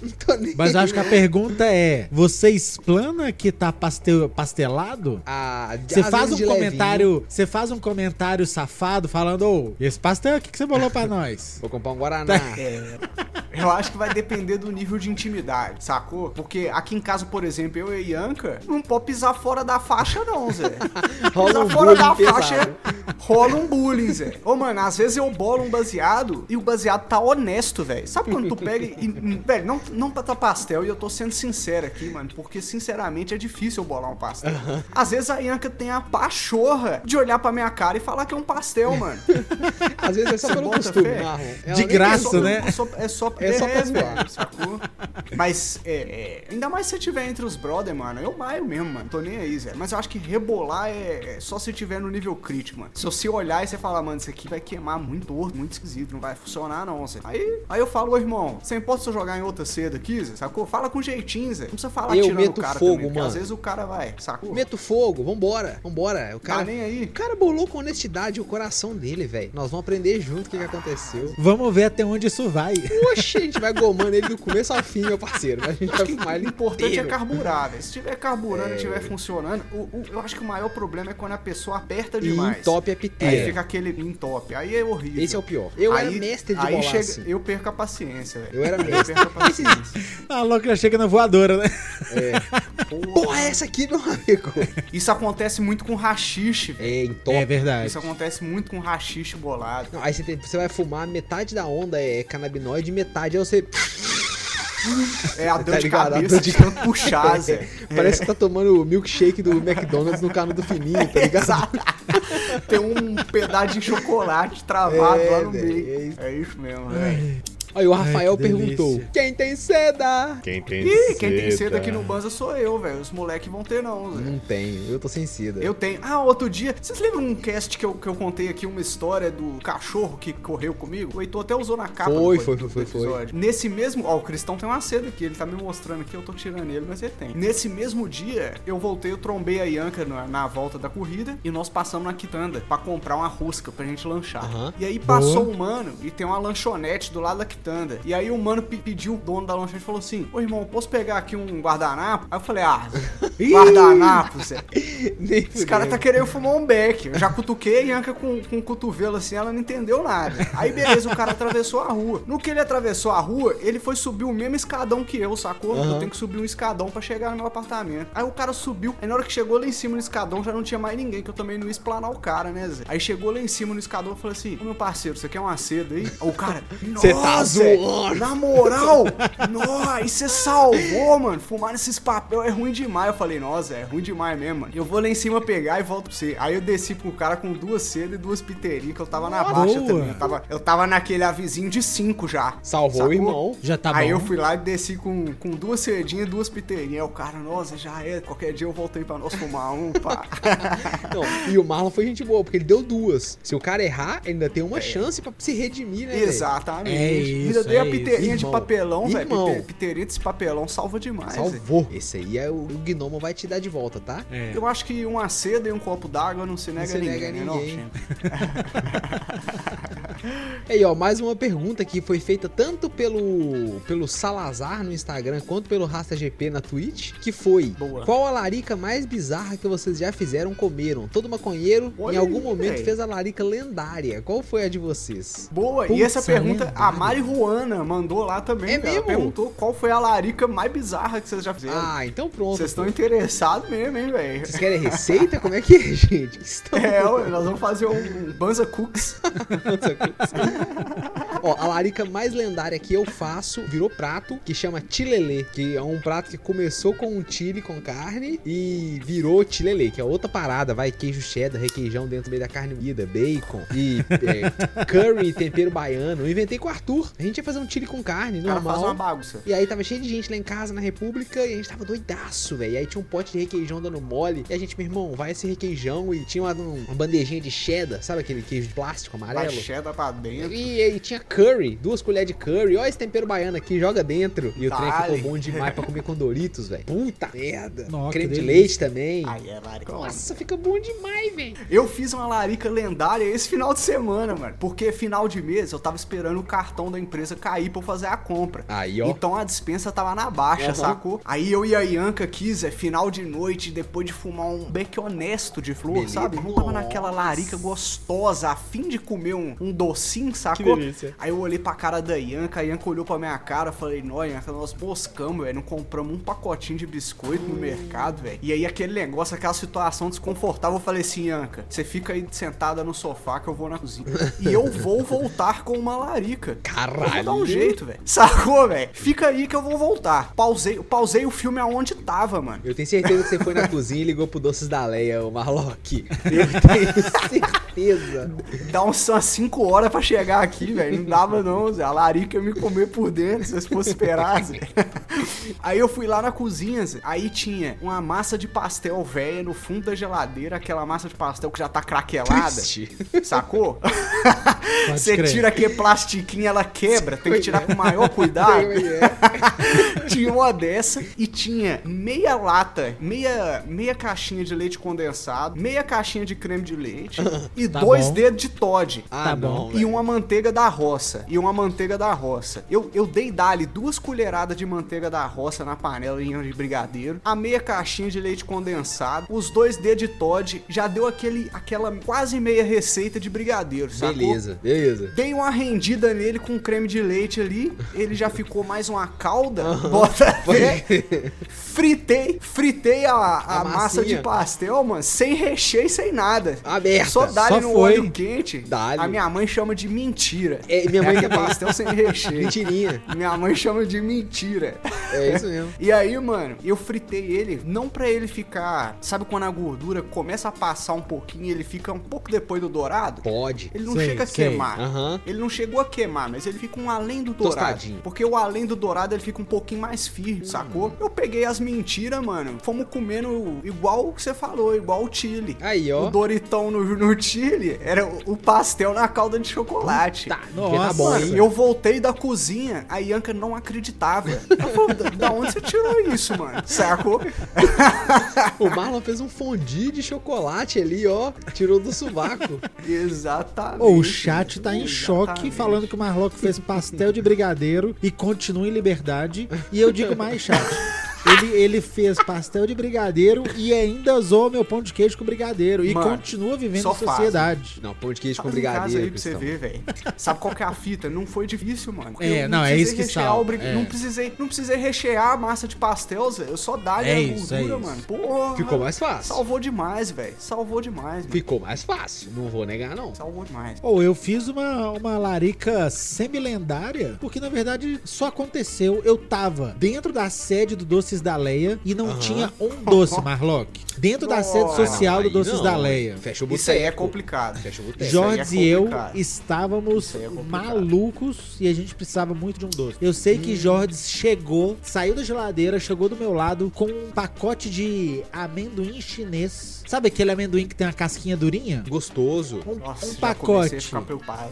Não tô nem mas acho que a pergunta é: você explana que tá pastel, pastelado? Ah, Você faz um comentário, você faz um comentário safado falando, ô, esse pastel aqui que você bolou pra nós. Vou comprar um Guaraná. É, eu acho que vai depender do nível de intimidade, sacou? Porque aqui em casa, por exemplo, eu e a Ianca não pode pisar fora da faixa, não, Zé. Rola um fora da bullying faixa, pesado. rola um bullying, Zé. Ô, mano, às vezes eu bolo um baseado e o baseado tá honesto, velho. Sabe quando tu pega e. Velho, não, não pra tá pastel, e eu tô sendo sincero aqui, mano, porque sinceramente é difícil eu bolar um pastel. Às vezes a Ianca tem a pachorra de olhar pra minha cara e falar que é um pastel, mano. Às vezes é só pelo costume, De graça, né? É só, é só, É só pra velho, zoar. sacou? Mas, é, é, ainda mais se você tiver entre os brother, mano, eu maio mesmo, mano. Tô nem aí, Zé. Mas eu acho que rebolar é, é só se tiver no nível crítico, mano. Se você olhar e você falar, mano, isso aqui vai queimar muito torto, muito esquisito, não vai funcionar não, Zé. Aí, aí eu falo, ô irmão, você importa se eu jogar em outra seda aqui, Zé? Sacou? Fala com jeitinho, Zé. Não precisa falar Eu tirando meto o cara fogo, também, porque mano. às vezes o cara vai, sacou? Meto fogo, vambora, vambora. O Tá cara, nem aí. o cara bolou com honestidade o coração dele, velho. Nós vamos aprender junto o que, que aconteceu. Vamos ver até onde isso vai. Oxe, a gente vai gomando ele do começo ao fim, meu parceiro. A gente vai fumar ele O importante inteiro. é carburar, velho. Se tiver carburando e É. estiver funcionando, o- o- eu acho que o maior problema é quando a pessoa aperta E demais. entope a Aí piteira. fica aquele entope. Aí é horrível. Esse é o pior. Eu aí, era mestre de aí bolar chega, assim. Eu perco a paciência, velho. Eu era Eu mestre. perco a paciência. A louca já chega na voadora, né? É. Porra. Porra, é essa aqui, meu amigo. Isso acontece muito com rachixe, velho. É, entope. É verdade. Isso acontece muito com rachixe bolado. Não, aí você, tem- você vai fumar, metade da onda é canabinoide, metade é você. É a dor Tá de ligado? A dor de tanto puxar, Zé. Parece que tá tomando o milkshake do McDonald's no cano do fininho, tá ligado? Exato. Tem um pedaço de chocolate travado É, lá no meio. é isso. É isso mesmo, velho. Aí o Rafael que perguntou: delícia. Quem tem seda? Quem tem Ih, quem tem seda aqui no Banza sou eu, velho. Os moleques vão ter não, Zé. Não tenho, eu tô sem seda. Eu tenho. Ah, outro dia. Vocês lembram um cast que eu, que eu contei aqui uma história do cachorro que correu comigo? O Heitor até usou na capa Foi, do- foi, do foi, foi, episódio. Nesse mesmo. Ó, o Cristão tem uma seda aqui. Ele tá me mostrando aqui. Eu tô tirando ele, mas ele tem. Nesse mesmo dia, eu voltei, eu trombei a Ianca na, na volta da corrida e nós passamos na quitanda pra comprar uma rosca pra gente lanchar. Aham. E aí passou um mano e tem uma lanchonete do lado da quitanda. E aí o mano pe- pediu, o dono da lanchonete falou assim: Ô irmão, posso pegar aqui um guardanapo? Aí eu falei: Ah, guardanapo, Zé. Esse cara tá querendo fumar um beck. Eu já cutuquei a Ianca com, com o cotovelo assim, ela não entendeu nada. Aí beleza, o cara atravessou a rua. No que ele atravessou a rua, ele foi subir o mesmo escadão que eu, sacou? Aham. Eu tenho que subir um escadão pra chegar no meu apartamento. Aí o cara subiu, aí na hora que chegou lá em cima no escadão já não tinha mais ninguém, que eu também não ia explanar o cara, né, Zé? Aí chegou lá em cima no escadão e falou assim: Ô meu parceiro, você quer uma seda aí? O cara, Cê tá "Nossa, Zé, zoando." Na moral, nossa, aí você salvou, mano. Fumar nesses papel é ruim demais. Eu falei, nossa, é ruim demais mesmo, mano. Eu vou lá em cima pegar e volto pra você. Aí eu desci pro cara com duas sedas e duas piteirinhas, que eu tava na baixa Boa. também. Eu tava, eu tava naquele avizinho de cinco já. Salvou sacou? o irmão. Já tá aí bom. eu fui lá e desci com, com duas cedinhas e duas piteirinhas. Aí o cara, nossa, já é. Qualquer dia eu voltei pra nós fumar um, pá. Não, e o Marlon foi gente boa, porque ele deu duas. Se o cara errar, ele ainda tem uma chance pra se redimir, né? Exatamente. É Ainda Isso, dei é a piteirinha de Irmão. papelão, velho. Piteirinha desse papelão salva demais. Salvou. Esse aí é o, o gnomo vai te dar de volta, tá? É. Eu acho que uma seda e um copo d'água não se nega se a ninguém, nega a né, não, ninguém. Chico? Aí, ó, mais uma pergunta que foi feita tanto pelo, pelo Salazar no Instagram quanto pelo Rasta GP na Twitch, que foi: Boa. Qual a larica mais bizarra que vocês já fizeram comeram? Todo maconheiro Olha em algum aí, momento véi. fez a larica lendária. Qual foi a de vocês? Boa, Putz, e essa pergunta a lendário. Mari Ruana mandou lá também. É mesmo? perguntou qual foi a larica mais bizarra que vocês já fizeram. Ah, então pronto. Vocês estão interessados mesmo, hein, velho? Vocês querem receita? Como é que é, gente? Que estão... É, ué, nós vamos fazer um Banza Cooks. Ó, a larica mais lendária que eu faço virou prato, que chama tilelê, que é um prato que começou com um chile com carne e virou tilelê, que é outra parada, vai queijo cheddar, requeijão dentro do meio da carne moída, bacon e é, curry, tempero baiano. Eu inventei com o Arthur. A gente ia fazer um chile com carne, O cara faz uma normal. bagunça. E aí tava cheio de gente lá em casa, na República, e a gente tava doidaço, velho. E aí tinha um pote de requeijão dando mole. E a gente, meu irmão, vai esse requeijão. E tinha uma, uma bandejinha de cheddar, sabe aquele queijo de plástico Vai amarelo? cheddar pra dentro. E, e tinha curry, duas colheres de curry. Olha esse tempero baiano aqui, joga dentro. E o trem Dale. ficou bom demais pra comer com Doritos, velho. Puta merda. Nossa, Creme de leite também. Aí é larica. Nossa, fica bom demais, velho. Eu fiz uma larica lendária esse final de semana, mano. Porque final de mês eu tava esperando o cartão da empresa cair pra eu fazer a compra. Aí, ó. Então a dispensa tava na baixa, Aham. sacou? Aí eu e a Ianca quis, é final de noite, depois de fumar um beck honesto de flor, Beleza. sabe? Não tava Nossa. naquela larica gostosa, a fim de comer um, um docinho, sacou? Aí eu olhei pra cara da Ianca, a Ianca olhou pra minha cara, falei, nó, Ianca, nós moscamos, velho, não compramos um pacotinho de biscoito no mercado, velho. E aí aquele negócio, aquela situação desconfortável, eu falei assim, Ianca, você fica aí sentada no sofá que eu vou na cozinha. e eu vou voltar com uma larica. Eu Caralho. vou dar um jeito, velho. Sacou, velho? Fica aí que eu vou voltar. Pausei, pausei o filme aonde tava, mano. Eu tenho certeza que você foi na cozinha e ligou pro Doces da Leia, o Marlock. Eu tenho certeza. Dá uns, umas 5 horas pra chegar aqui, velho. Não dava não, Zé. A larica ia me comer por dentro, se vocês fossem esperar, Zé. Aí eu fui lá na cozinha, Zé. Aí tinha uma massa de pastel velha no fundo da geladeira, aquela massa de pastel que já tá craquelada. Triste. Sacou? Pode Você crer. tira aquele plastiquinho, ela quebra. Tem que tirar com o maior cuidado. tinha uma dessa e tinha meia lata, meia, meia caixinha de leite condensado, meia caixinha de creme de leite e Tá dois bom. dedos de Todd. Ah, Tá bom. E velho. uma manteiga da roça. E uma manteiga da roça. Eu, eu dei dali duas colheradas de manteiga da roça na panela de brigadeiro. A meia caixinha de leite condensado. Os dois dedos de Todd. Já deu aquele, aquela quase meia receita de brigadeiro, sacou? Beleza, beleza. Dei uma rendida nele com creme de leite ali. Ele já ficou mais uma calda. Bota fé. Fritei, fritei a, a, A massa de pastel, mano, sem recheio, sem nada. Aberta. Só dá no foi. óleo quente. A minha mãe chama de mentira. É, minha mãe é também. pastel sem recheio. Mentirinha. Minha mãe chama de mentira. É isso mesmo. E aí, mano, eu fritei ele, não pra ele ficar. Sabe quando a gordura começa a passar um pouquinho e ele fica um pouco depois do dourado? Pode. Ele não Sei, chega a sei. queimar. Aham. Ele não chegou a queimar, mas ele fica um além do dourado. Tostadinho. Porque o além do dourado ele fica um pouquinho mais firme, sacou? Eu peguei as mentiras, mano. Fomos comendo igual o que você falou, igual o chile. Aí, ó. O Doritão no, no chile era o pastel na calda de chocolate. Tá, Nossa, tá bom, Mano, hein? eu voltei da cozinha, a Ianca não acreditava. Ela falou, da, da onde você tirou isso, mano? Sacou? O Marlon fez um fondue de chocolate ali, ó. Tirou do sovaco. Exatamente. Ô, o chat tá em choque Exatamente. falando que o Marlock fez pastel de brigadeiro e continua em liberdade. E eu digo mais, chat. Ele, ele fez pastel de brigadeiro e ainda zoou meu pão de queijo com brigadeiro. E Mano, continua vivendo em sociedade. Não, pão de queijo com Faz em casa brigadeiro, aí pra você ver, velho. Sabe qual que é a fita? Não foi difícil, mano. É, Eu não, é isso que salva, brig- é. Não, precisei, não precisei rechear a massa de pastel, Zé. Eu só dá É a isso, gordura, é isso. mano. Porra. Ficou mais fácil. Salvou demais, velho. Salvou demais, mano. Ficou mais fácil. Não vou negar, não. Salvou demais. Ou eu fiz uma, uma larica semi-lendária, porque na verdade só aconteceu. Eu tava dentro da sede do Doces doces da Leia e não Aham. tinha um doce, Marlock. Dentro da sede social do Doces não, da Leia. Fecha o boteco. Isso aí é complicado. Fecha o boteco. aí é Jorge e eu estávamos é malucos e a gente precisava muito de um doce. Eu sei Hum. que Jorge chegou, saiu da geladeira, chegou do meu lado com um pacote de amendoim chinês. Sabe aquele amendoim que tem uma casquinha durinha? Gostoso. Um, Nossa, um pacote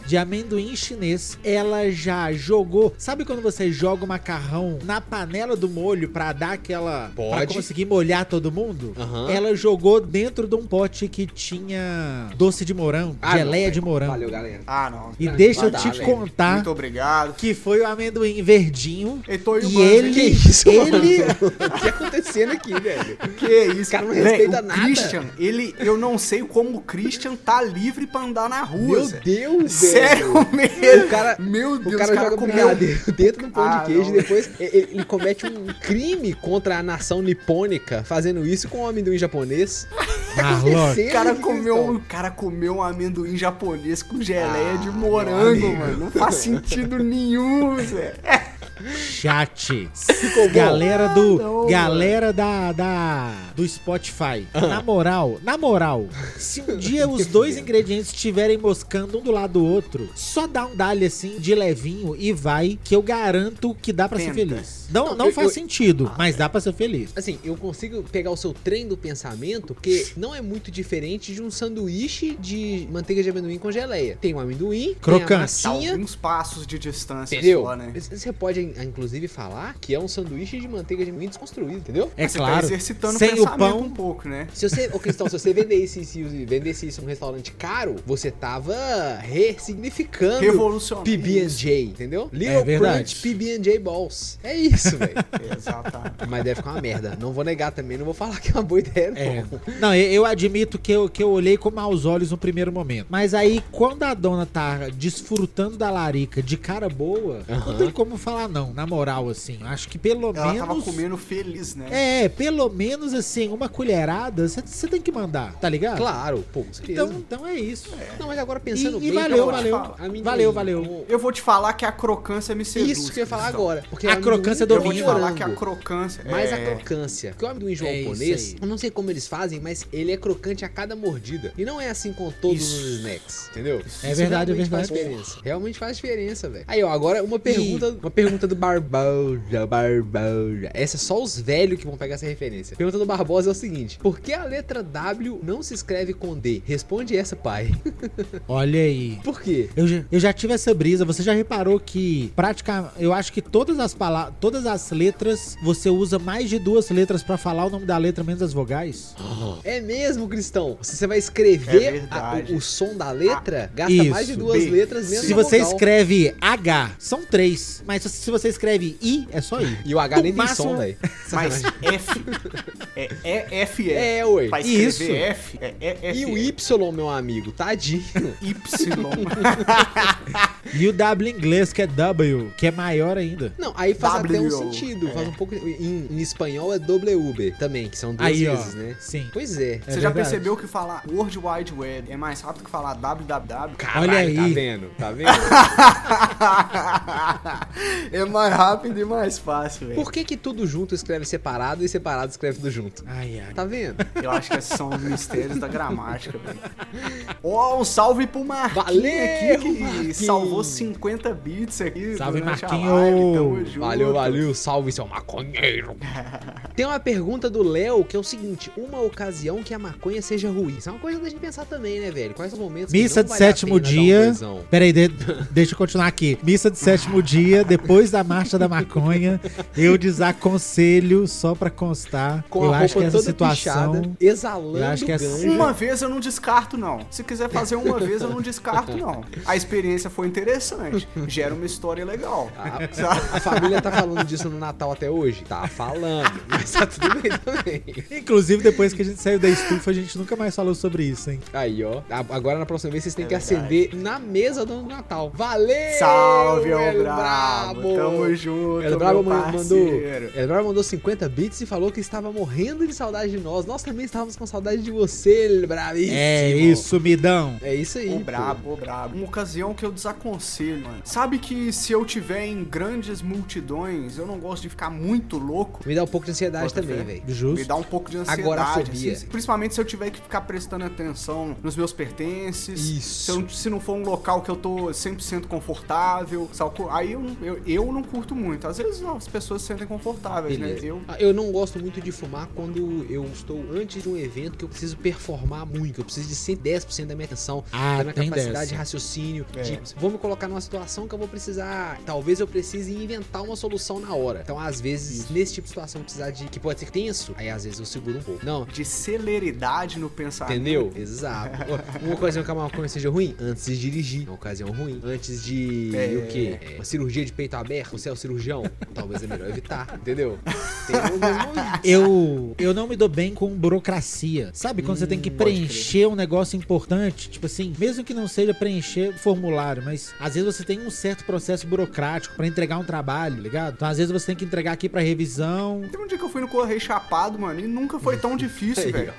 de amendoim chinês. Ela já jogou. Sabe quando você joga o macarrão na panela do molho pra dar aquela. Pra Pode. conseguir molhar todo mundo? Aham. Ela jogou dentro de um pote que tinha doce de morango, Ah, geleia não, de morango. Valeu, galera. Ah, não. E deixa eu te velho. contar Muito obrigado. que foi o amendoim verdinho. E o E ele? Que isso, ele? O que tá acontecendo aqui, velho? Que isso, O cara não respeita o nada. Christian, ele, eu não sei como o Christian tá livre pra andar na rua. Meu Zé. Deus, Sério velho. mesmo? O cara, Meu Deus, o cara joga comeu- dentro do pão Ah, de queijo não. e depois ele, ele comete um crime contra a nação nipônica fazendo isso com o amendoim japonês. Tá acontecendo O cara, comeu, um- o cara comeu um amendoim japonês com geleia Ah, de morango, mano. Não faz sentido nenhum, Zé. chat. Ficou bom. Galera do. não, galera da, da. Do Spotify. Na moral, na moral, se um dia os dois ingredientes estiverem moscando um do lado do outro, só dá um dali assim, de levinho e vai, que eu garanto que dá pra ser feliz. Não, Não, não eu- faz eu- sentido, mas dá pra ser feliz. Assim, eu consigo pegar o seu trem do pensamento, porque não é muito diferente de um sanduíche de manteiga de amendoim com geleia. Tem o amendoim, tem a Crocante. Tá massinha, alguns passos de distância entendeu? só, né? Você pode, inclusive, falar que é um sanduíche de manteiga de amendoim desconstruído, entendeu? É Você claro. tá exercitando sem o o pensamento pão. um pouco, né? Se você, ô Cristão, se você vendesse isso, vendesse isso num restaurante caro, você tava ressignificando Revolucionário. PB&J, entendeu? Little É verdade. Crunch PB&J Balls. É isso, velho. Exatamente. Mas deve ficar uma merda. Não vou negar também, não vou falar que é uma boa ideia, não. É. Não, eu, admito que eu, que eu olhei com maus olhos no primeiro momento. Mas aí, quando a dona tá desfrutando da larica de cara boa, não tem como falar não, na moral, assim. Acho que pelo Ela menos. tava comendo feliz, né? É, pelo menos assim, uma colherada você tem que mandar, tá ligado? Claro, pô. Então, então é isso. Não, mas agora pensando E- e bem... valeu, cara, valeu. Valeu, valeu. com- Eu vou te falar que a crocância me seduz. Isso que eu ia falar Cristão. agora. Porque A crocância com Eu vou te falar morango. que a crocância. Mas é... a crocância, porque o amendoim É japonês, eu não sei como eles fazem, mas ele é crocante a cada mordida. E não é assim com todos Isso. os snacks, entendeu? É verdade, é realmente faz verdade. diferença. Realmente faz diferença, velho. Aí, ó, agora uma pergunta, uma pergunta do Barbosa, Barbosa. Essa é só os velhos que vão pegar essa referência. Pergunta do Barbosa é o seguinte: Por que a letra W não se escreve com D? Responde essa, pai. Olha aí. Por quê? Eu já, eu já tive essa brisa. Você já reparou que praticamente, eu acho que todas as palavras, todas as letras, você usa mais de duas letras pra falar o nome da letra menos as vogais? É mesmo, Cristão? Se você vai É escrever verdade. a- o, o som da letra, gasta isso. mais de duas B. letras menos Se a você vogal. escreve H, são três. Mas se- se você escreve I, é só I. E o H No nem tem máximo- som, velho. Mas F. É, é F é. É, ué. Pra escrever Isso. F, é, é F. E o Y, meu amigo, tadinho. Y. E o W em inglês, que é W, que é maior ainda. Não, aí faz até um W. sentido. É. Faz um pouco. Em, em espanhol é WB também, que são duas Aí, ó. vezes, né? Sim. Pois é. É Você já verdade. percebeu que falar World Wide Web é mais rápido que falar www? Caralho, Olha aí. Tá vendo? Tá vendo? é mais rápido e mais fácil, velho. Por que que tudo junto escreve separado e separado escreve tudo junto? Ai, ai. Tá vendo? Eu acho que esses são os mistérios da gramática, velho. Ó, um salve pro Marquinhos Valeu, aqui, que Marquinhos. salvou 50 bits aqui. Salve, Marquinhos. junto. Valeu, valeu, salve seu maconheiro. Tem uma pergunta do Léo que é o seguinte: uma ocasião que a maconha seja ruim. Isso é uma coisa da gente pensar também, né, velho? Quais são os momentos Missa que de não vale a sétimo um dia. goizão? Peraí, de- deixa eu continuar aqui. Missa de sétimo dia, depois da marcha da maconha, eu desaconselho só pra constar. Com eu acho que essa toda situação. pichada, exalando eu acho que essa-. Uma vez eu não descarto, não. Se quiser fazer uma vez, eu não descarto, não. A experiência foi interessante. Gera uma história legal. A, a família tá falando disso no Natal até hoje? Tá falando, mas tá tudo bem também. Inclusive, depois que a gente saiu da estufa, a gente nunca mais falou sobre isso, hein? Aí, ó. Agora na próxima vez vocês têm É que verdade. acender na mesa do Natal. Valeu! Salve, El El Brabo. Tamo junto, El Brabo man- mandou, parceiro. El Brabo mandou 50 bits e falou que estava morrendo de saudade de nós. Nós também estávamos com saudade de você, Bravíssimo. É isso, midão. É isso aí. Ô brabo, ô brabo. Uma ocasião que eu conselho, mano. Sabe que se eu tiver em grandes multidões, eu não gosto de ficar muito louco. Me dá um pouco de ansiedade Bota também, velho. Justo. Me dá um pouco de ansiedade. Agorafobia. assim, principalmente se eu tiver que ficar prestando atenção nos meus pertences. Isso. Se, eu- se não for um local que eu tô 100% confortável. sabe? Aí eu, não- eu, eu não curto muito. Às vezes as pessoas se sentem confortáveis, Beleza. né? Eu, Ah, Eu não gosto muito de fumar quando eu estou antes de um evento que eu preciso performar muito. Eu preciso de 110% da minha atenção, Ah, da minha capacidade dessa. de raciocínio. É. De, vou me colocar numa situação que eu vou precisar. Talvez eu precise inventar uma solução na hora. Então, às vezes, nesse tipo de situação, eu precisar de. que pode ser tenso, aí às vezes eu seguro um pouco. Não. de celeridade no pensamento. Entendeu? Exato. Uma ocasião que a maconha seja ruim, antes de dirigir. Uma ocasião ruim. Antes de. É. O quê? É, uma cirurgia de peito aberto, você é o cirurgião. Talvez é melhor evitar, entendeu? Tem alguns momentos. Eu, eu não me dou bem com burocracia. Sabe quando você tem que Hum, preencher um negócio importante? Tipo assim, mesmo que não seja preencher formulário, mas às vezes você tem um certo processo burocrático pra entregar um trabalho, ligado? Então às vezes você tem que entregar aqui pra revisão. Teve um dia que eu fui no Correio Chapado, mano, e nunca foi tão difícil, velho.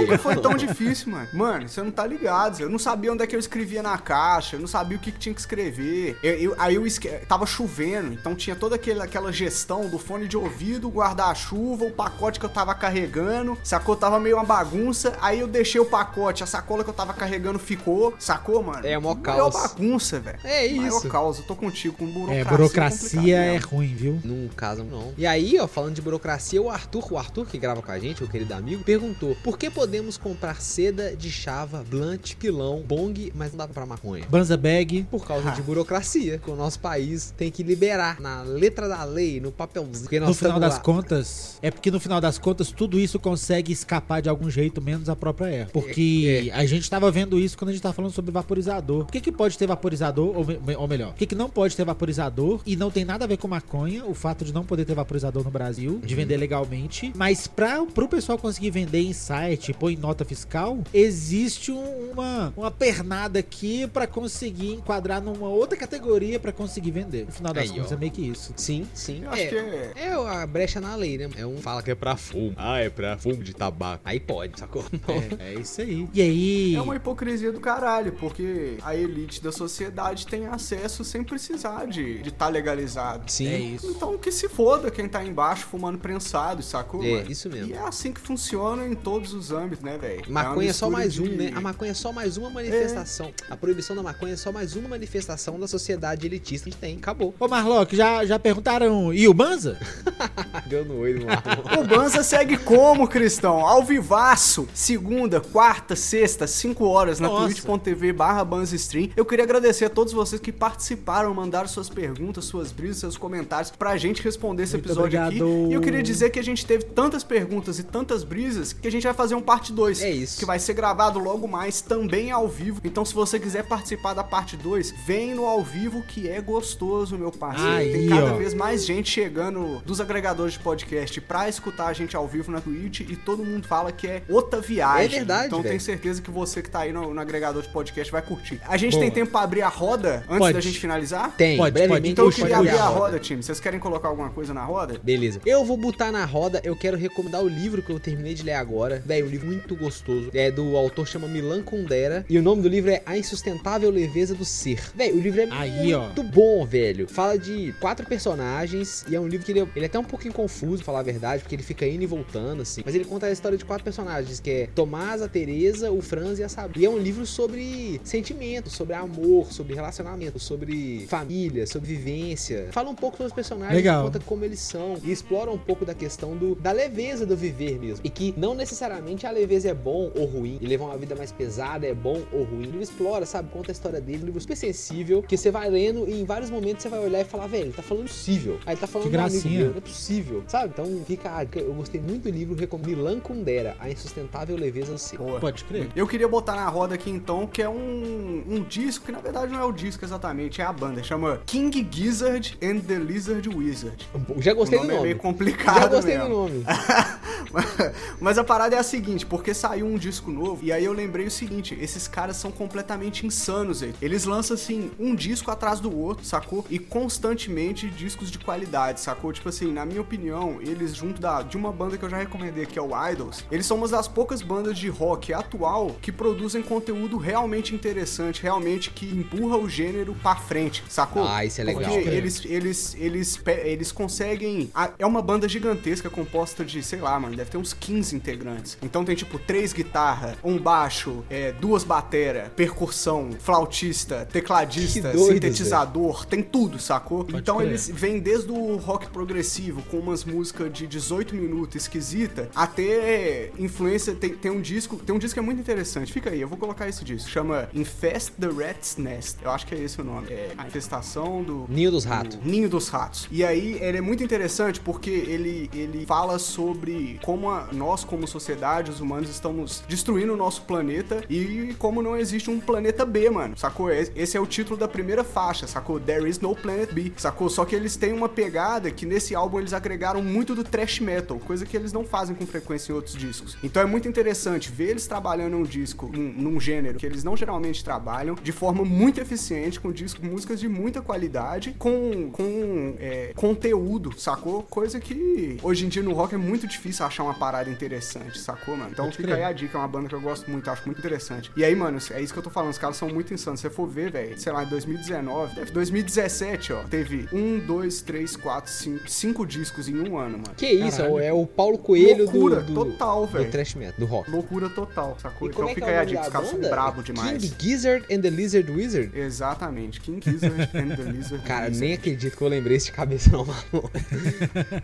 Nunca foi tão difícil, mano. Mano, você não tá ligado. Eu não sabia onde é que eu escrevia na caixa, eu não sabia o que, que tinha que escrever. Eu- eu- aí eu esque... tava chovendo, então tinha toda aquele, aquela gestão do fone de ouvido, guarda-chuva, o pacote que eu tava carregando. Sacou? Tava meio uma bagunça. Aí eu deixei o pacote, a sacola que eu tava carregando ficou. Sacou, mano? É, mó Maior caos. bagunça, velho. É Maior isso. caos. Eu tô contigo com burocracia. É, burocracia complicado é mesmo. ruim, viu? Num caso, não. E aí, ó, falando de burocracia, o Arthur, o Arthur que grava com a gente, o querido amigo, perguntou: por que podemos comprar seda de chava, blunt, pilão, bong, mas não dá pra maconha? Banza Bag. Por causa de burocracia, que o nosso país tem que liberar na letra da lei, no papelzinho. Porque nós No final das lá. contas, é porque no final das contas tudo isso consegue escapar de algum jeito, menos a própria erva. Porque a gente tava vendo isso quando a gente tava falando sobre vaporizador. Por que, que pode ter vaporizador, ou, me- ou melhor, por que, que não pode ter vaporizador e não tem nada a ver com maconha, o fato de não poder ter vaporizador no Brasil, de vender legalmente, mas pra, pro pessoal conseguir vender em site, pôr em nota fiscal, existe um- uma, uma pernada aqui pra conseguir enquadrar numa outra categoria pra conseguir vender. No final das Aí, contas ó. é meio que isso. Sim, sim. Eu acho que é. É a brecha na lei, né? É um fala que é pra fumo. Ah, é pra fumo de tabaco. Aí pode, sacou? É, é isso aí. E aí. É uma hipocrisia do caralho, porque a elite da sociedade tem acesso sem precisar de estar legalizado. Sim. É isso. Então que se foda quem tá embaixo fumando prensado, sacou? É, mano? isso mesmo. E é assim que funciona em todos os âmbitos, né, velho? Maconha é só mais um, de... né? A maconha é só mais uma manifestação. A proibição da maconha é só mais uma manifestação da sociedade elitista que a gente tem. Acabou. Ô Marlock, já, já perguntaram. E o Banza? Deu no olho, Marlon. O Banza segue como, Cristão? Ao vivaço, segunda, quarta, sexta, 5 horas na twitch.tv barra banzastream. Eu queria agradecer a todos vocês que participaram, mandaram suas perguntas, suas brisas, seus comentários pra gente responder esse Muito episódio aqui. obrigado. E eu queria dizer que a gente teve tantas perguntas e tantas brisas que a gente vai fazer um parte 2. É isso. Que vai ser gravado logo mais, também ao vivo. Então se você quiser participar da parte 2, vem no ao vivo que é gostoso, meu parceiro. Aí, Tem cada ó. vez mais gente chegando dos agregadores de podcast pra escutar a gente ao vivo na Twitch e todo mundo fala que é outra viagem. É verdade, Então tenho certeza que você que tá aí no, no agregador de podcast vai curtir. A gente Boa. tem tempo pra abrir a roda antes Pode. da gente finalizar? Tem, Pode, brevemente. Então eu queria pode abrir a abrir a roda, time. Vocês querem colocar alguma coisa na roda? Beleza. Eu vou botar na roda, eu quero recomendar o livro que eu terminei de ler agora. Velho, um livro muito gostoso. É do autor chama Milan Kundera. E o nome do livro é A Insustentável Leveza do Ser. Velho, o livro é Aí, ó. muito bom, velho. Fala de quatro personagens e é um livro que ele, é- ele é até um pouquinho confuso, pra falar a verdade, porque ele fica indo e voltando, assim. Mas ele conta a história de quatro personagens, que é Tomás, a Teresa, o Franz e a Sabrina. E é um livro sobre sentimentos, sobre amor, sobre relacionamento, sobre família, sobre vivência. Fala um pouco sobre os personagens, Legal. conta como eles são e explora um pouco da questão do, da leveza do viver mesmo. E que não necessariamente a leveza é bom ou ruim, e levar uma vida mais pesada é bom ou ruim. Ele explora, sabe? Conta a história dele, um livro super sensível, que você vai lendo e em vários momentos você vai olhar e falar, velho, ele tá falando possível. Aí ele tá falando Que gracinha. meu, não é possível, sabe? Então fica, a dica. Eu gostei muito do livro, recomendo Milan Kundera, A Insustentável Leveza do Ser. Pode crer. Eu queria botar na roda aqui então, que é um, um disco, que na verdade não é o disco exatamente, é a banda. Chama King Gizzard and the Lizard Wizard. Já gostei o do nome é nome. meio complicado Já gostei mesmo. do nome. Mas a parada é a seguinte, porque saiu um disco novo, e aí eu lembrei o seguinte, esses caras são completamente insanos, aí. Eles lançam, assim, um disco atrás do outro, sacou? E constantemente discos de qualidade, sacou? Tipo assim, na minha opinião, eles junto da, de uma banda que eu já recomendei, que é o Idols, eles são uma das poucas bandas de rock atual que produzem conteúdo realmente interessante, realmente que empurra o gênero pra frente, sacou? Ah, isso é legal. Porque eles, eles, eles, eles conseguem. a- É uma banda gigantesca composta de, sei lá, mano, deve ter uns 15 integrantes. Então tem tipo três guitarras, um baixo, é, duas batera, percussão, flautista, tecladista, doido, sintetizador, tem tudo, sacou? então crer. eles vêm desde o rock progressivo, com umas músicas de 18 minutos esquisita, até influência. Tem, tem um disco, tem um disco que é muito interessante. Fica aí, eu vou colocar esse disco. Chama Infest the Rat's Nest. Eu acho que é esse o nome. É a infestação do. Ninho dos ratos. Ninho dos Ratos. E aí, ele é muito interessante porque ele, ele fala sobre como a- nós, como sociedade, os humanos, estamos destruindo o nosso planeta e como não existe um planeta B, mano. Sacou? Es- Esse é o título da primeira faixa, sacou? There is no planet B. Sacou? Só que eles têm uma pegada que nesse álbum eles agregaram muito do thrash metal, coisa que eles não fazem com frequência em outros discos. Então é muito interessante ver eles trabalhando um disco, num, gênero que eles não geralmente trabalham, de forma muito eficiente, com disco, músicas de muita qualidade, com, com é, conteúdo, sacou? Coisa que hoje em dia no rock é muito difícil achar uma parada interessante, sacou, mano? Então fica aí a dica, é uma banda que eu gosto muito, acho muito interessante. E aí, mano, é isso que eu tô falando, os caras são muito insanos. Se você for ver, velho, sei lá, em 2019, deve- 2017, ó, teve um, dois, três, quatro, cinco, cinco discos em um ano, mano. Que isso, Caralho. é o Paulo Coelho Loucura do, do, total, do velho. trash metal, do rock. Loucura total, sacou? E Então como é fica é aí a dica, os caras são brabo demais. King Gizzard and the Lizard Wizard? Exatamente, King Gizzard and the Lizard Cara, Wizard. nem acredito que eu lembrei isso de cabeça não, mano.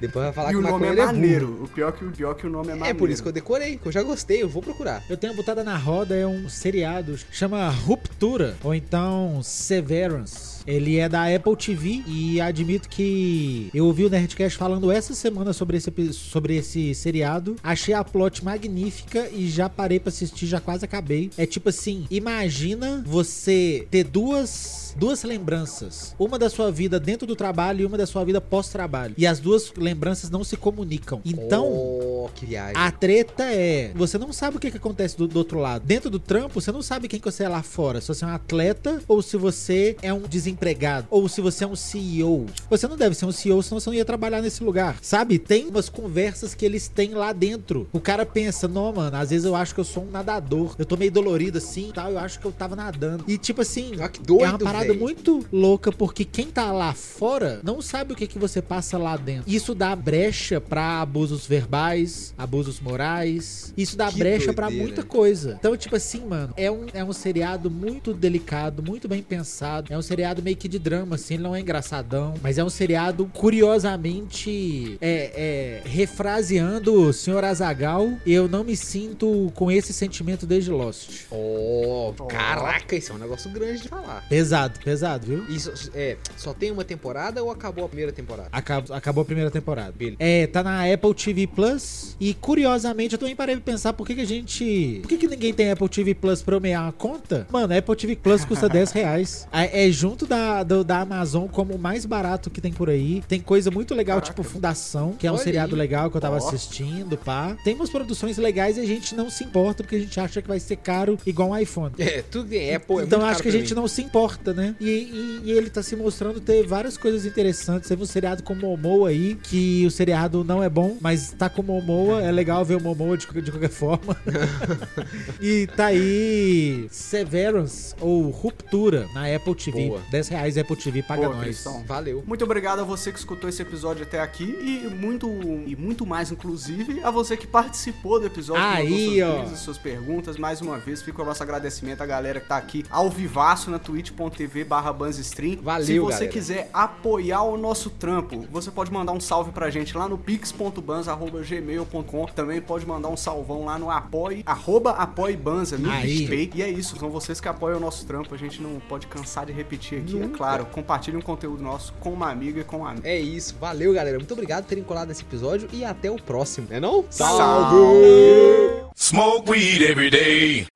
Depois vai falar E que o nome é maneiro. O pior que o pior que o nome é É maneiro. por isso que eu decorei, que eu já gostei, eu vou procurar. Eu tenho botada na roda é um seriado chama Ruptura ou então Severance. Ele é da Apple TV e admito que eu ouvi o Nerdcast falando essa semana sobre esse, sobre esse seriado. Achei a plot magnífica e já parei pra assistir, já quase acabei. É tipo assim, imagina você ter duas duas lembranças, uma da sua vida dentro do trabalho e uma da sua vida pós-trabalho. E as duas lembranças não se comunicam. Então, Oh, que viagem. a treta é, você não sabe o que, que acontece do, do outro lado. Dentro do trampo, você não sabe quem que você é lá fora. Se você é um atleta ou se você é um desempregado ou se você é um CEO. Você não deve ser um CEO, senão você não ia trabalhar nesse lugar. Sabe? Tem umas conversas que eles têm lá dentro. O cara pensa, não, mano, às vezes eu acho que eu sou um nadador. Eu tô meio dolorido assim, e tal, eu acho que eu tava nadando. E tipo assim, Ah, que doido, é uma parada véi. muito louca porque quem tá lá fora não sabe o que que você passa lá dentro. Isso dá brecha pra abusos verbais, abusos morais. Isso dá Que brecha pra doideira. muita coisa. Então, tipo assim, mano, é um, é um seriado muito delicado, muito bem pensado. É um seriado meio que de drama, assim, ele não é engraçadão, mas é um seriado curiosamente é, é, refraseando o Sr. Azagal. Eu não me sinto com esse sentimento desde Lost. Oh, caraca, isso é um negócio grande de falar. Pesado, pesado, viu? Isso é, só tem uma temporada ou acabou a primeira temporada? Acabou, acabou a primeira temporada. É, tá na Apple TV Plus. E curiosamente, eu também parei de pensar por que, que a gente. Por que, que ninguém tem Apple TV Plus pra eu mear uma conta? Mano, a Apple TV Plus custa 10 reais. É, é junto da, do- da Amazon como o mais barato que tem por aí. Tem coisa muito legal, Caraca. tipo Fundação, que é um seriado legal que eu tava Ó. assistindo, pá. Tem umas produções legais e a gente não se importa porque a gente acha que vai ser caro igual um iPhone. É, tudo em Apple é então acho que a gente mim. não se importa, né? E, e- e ele tá se mostrando ter várias coisas interessantes. Teve um seriado com o Momoa aí, que o seriado não é bom, mas tá com o Momoa, é legal ver o Momoa de, de qualquer forma. e tá aí Severance ou Ruptura na Apple TV. Boa. 10 reais Apple TV, paga Boa, nós. Cristão. Valeu. Muito obrigado a você que escutou esse episódio até aqui e muito e muito mais, inclusive, a você que participou do episódio, Aí, suas ó. dúvidas, suas perguntas. Mais uma vez, fica o nosso agradecimento à galera que tá aqui ao vivaço na twitch.tv barra banzstream. Valeu, Se você galera. quiser apoiar o nosso trampo, você pode mandar um salve pra gente lá no pix.banza.gmail.com Também pode mandar um salvão lá no apoie, arroba apoiebanza, no Aí. PicPay. E é isso, são vocês que apoiam o nosso trampo. A gente não pode cansar de repetir aqui, é claro. Compartilhe um conteúdo nosso com uma amiga e com um amigo. É isso, valeu galera. Muito obrigado por terem colado nesse episódio e até o próximo, é não? Salve! Smoke weed every day.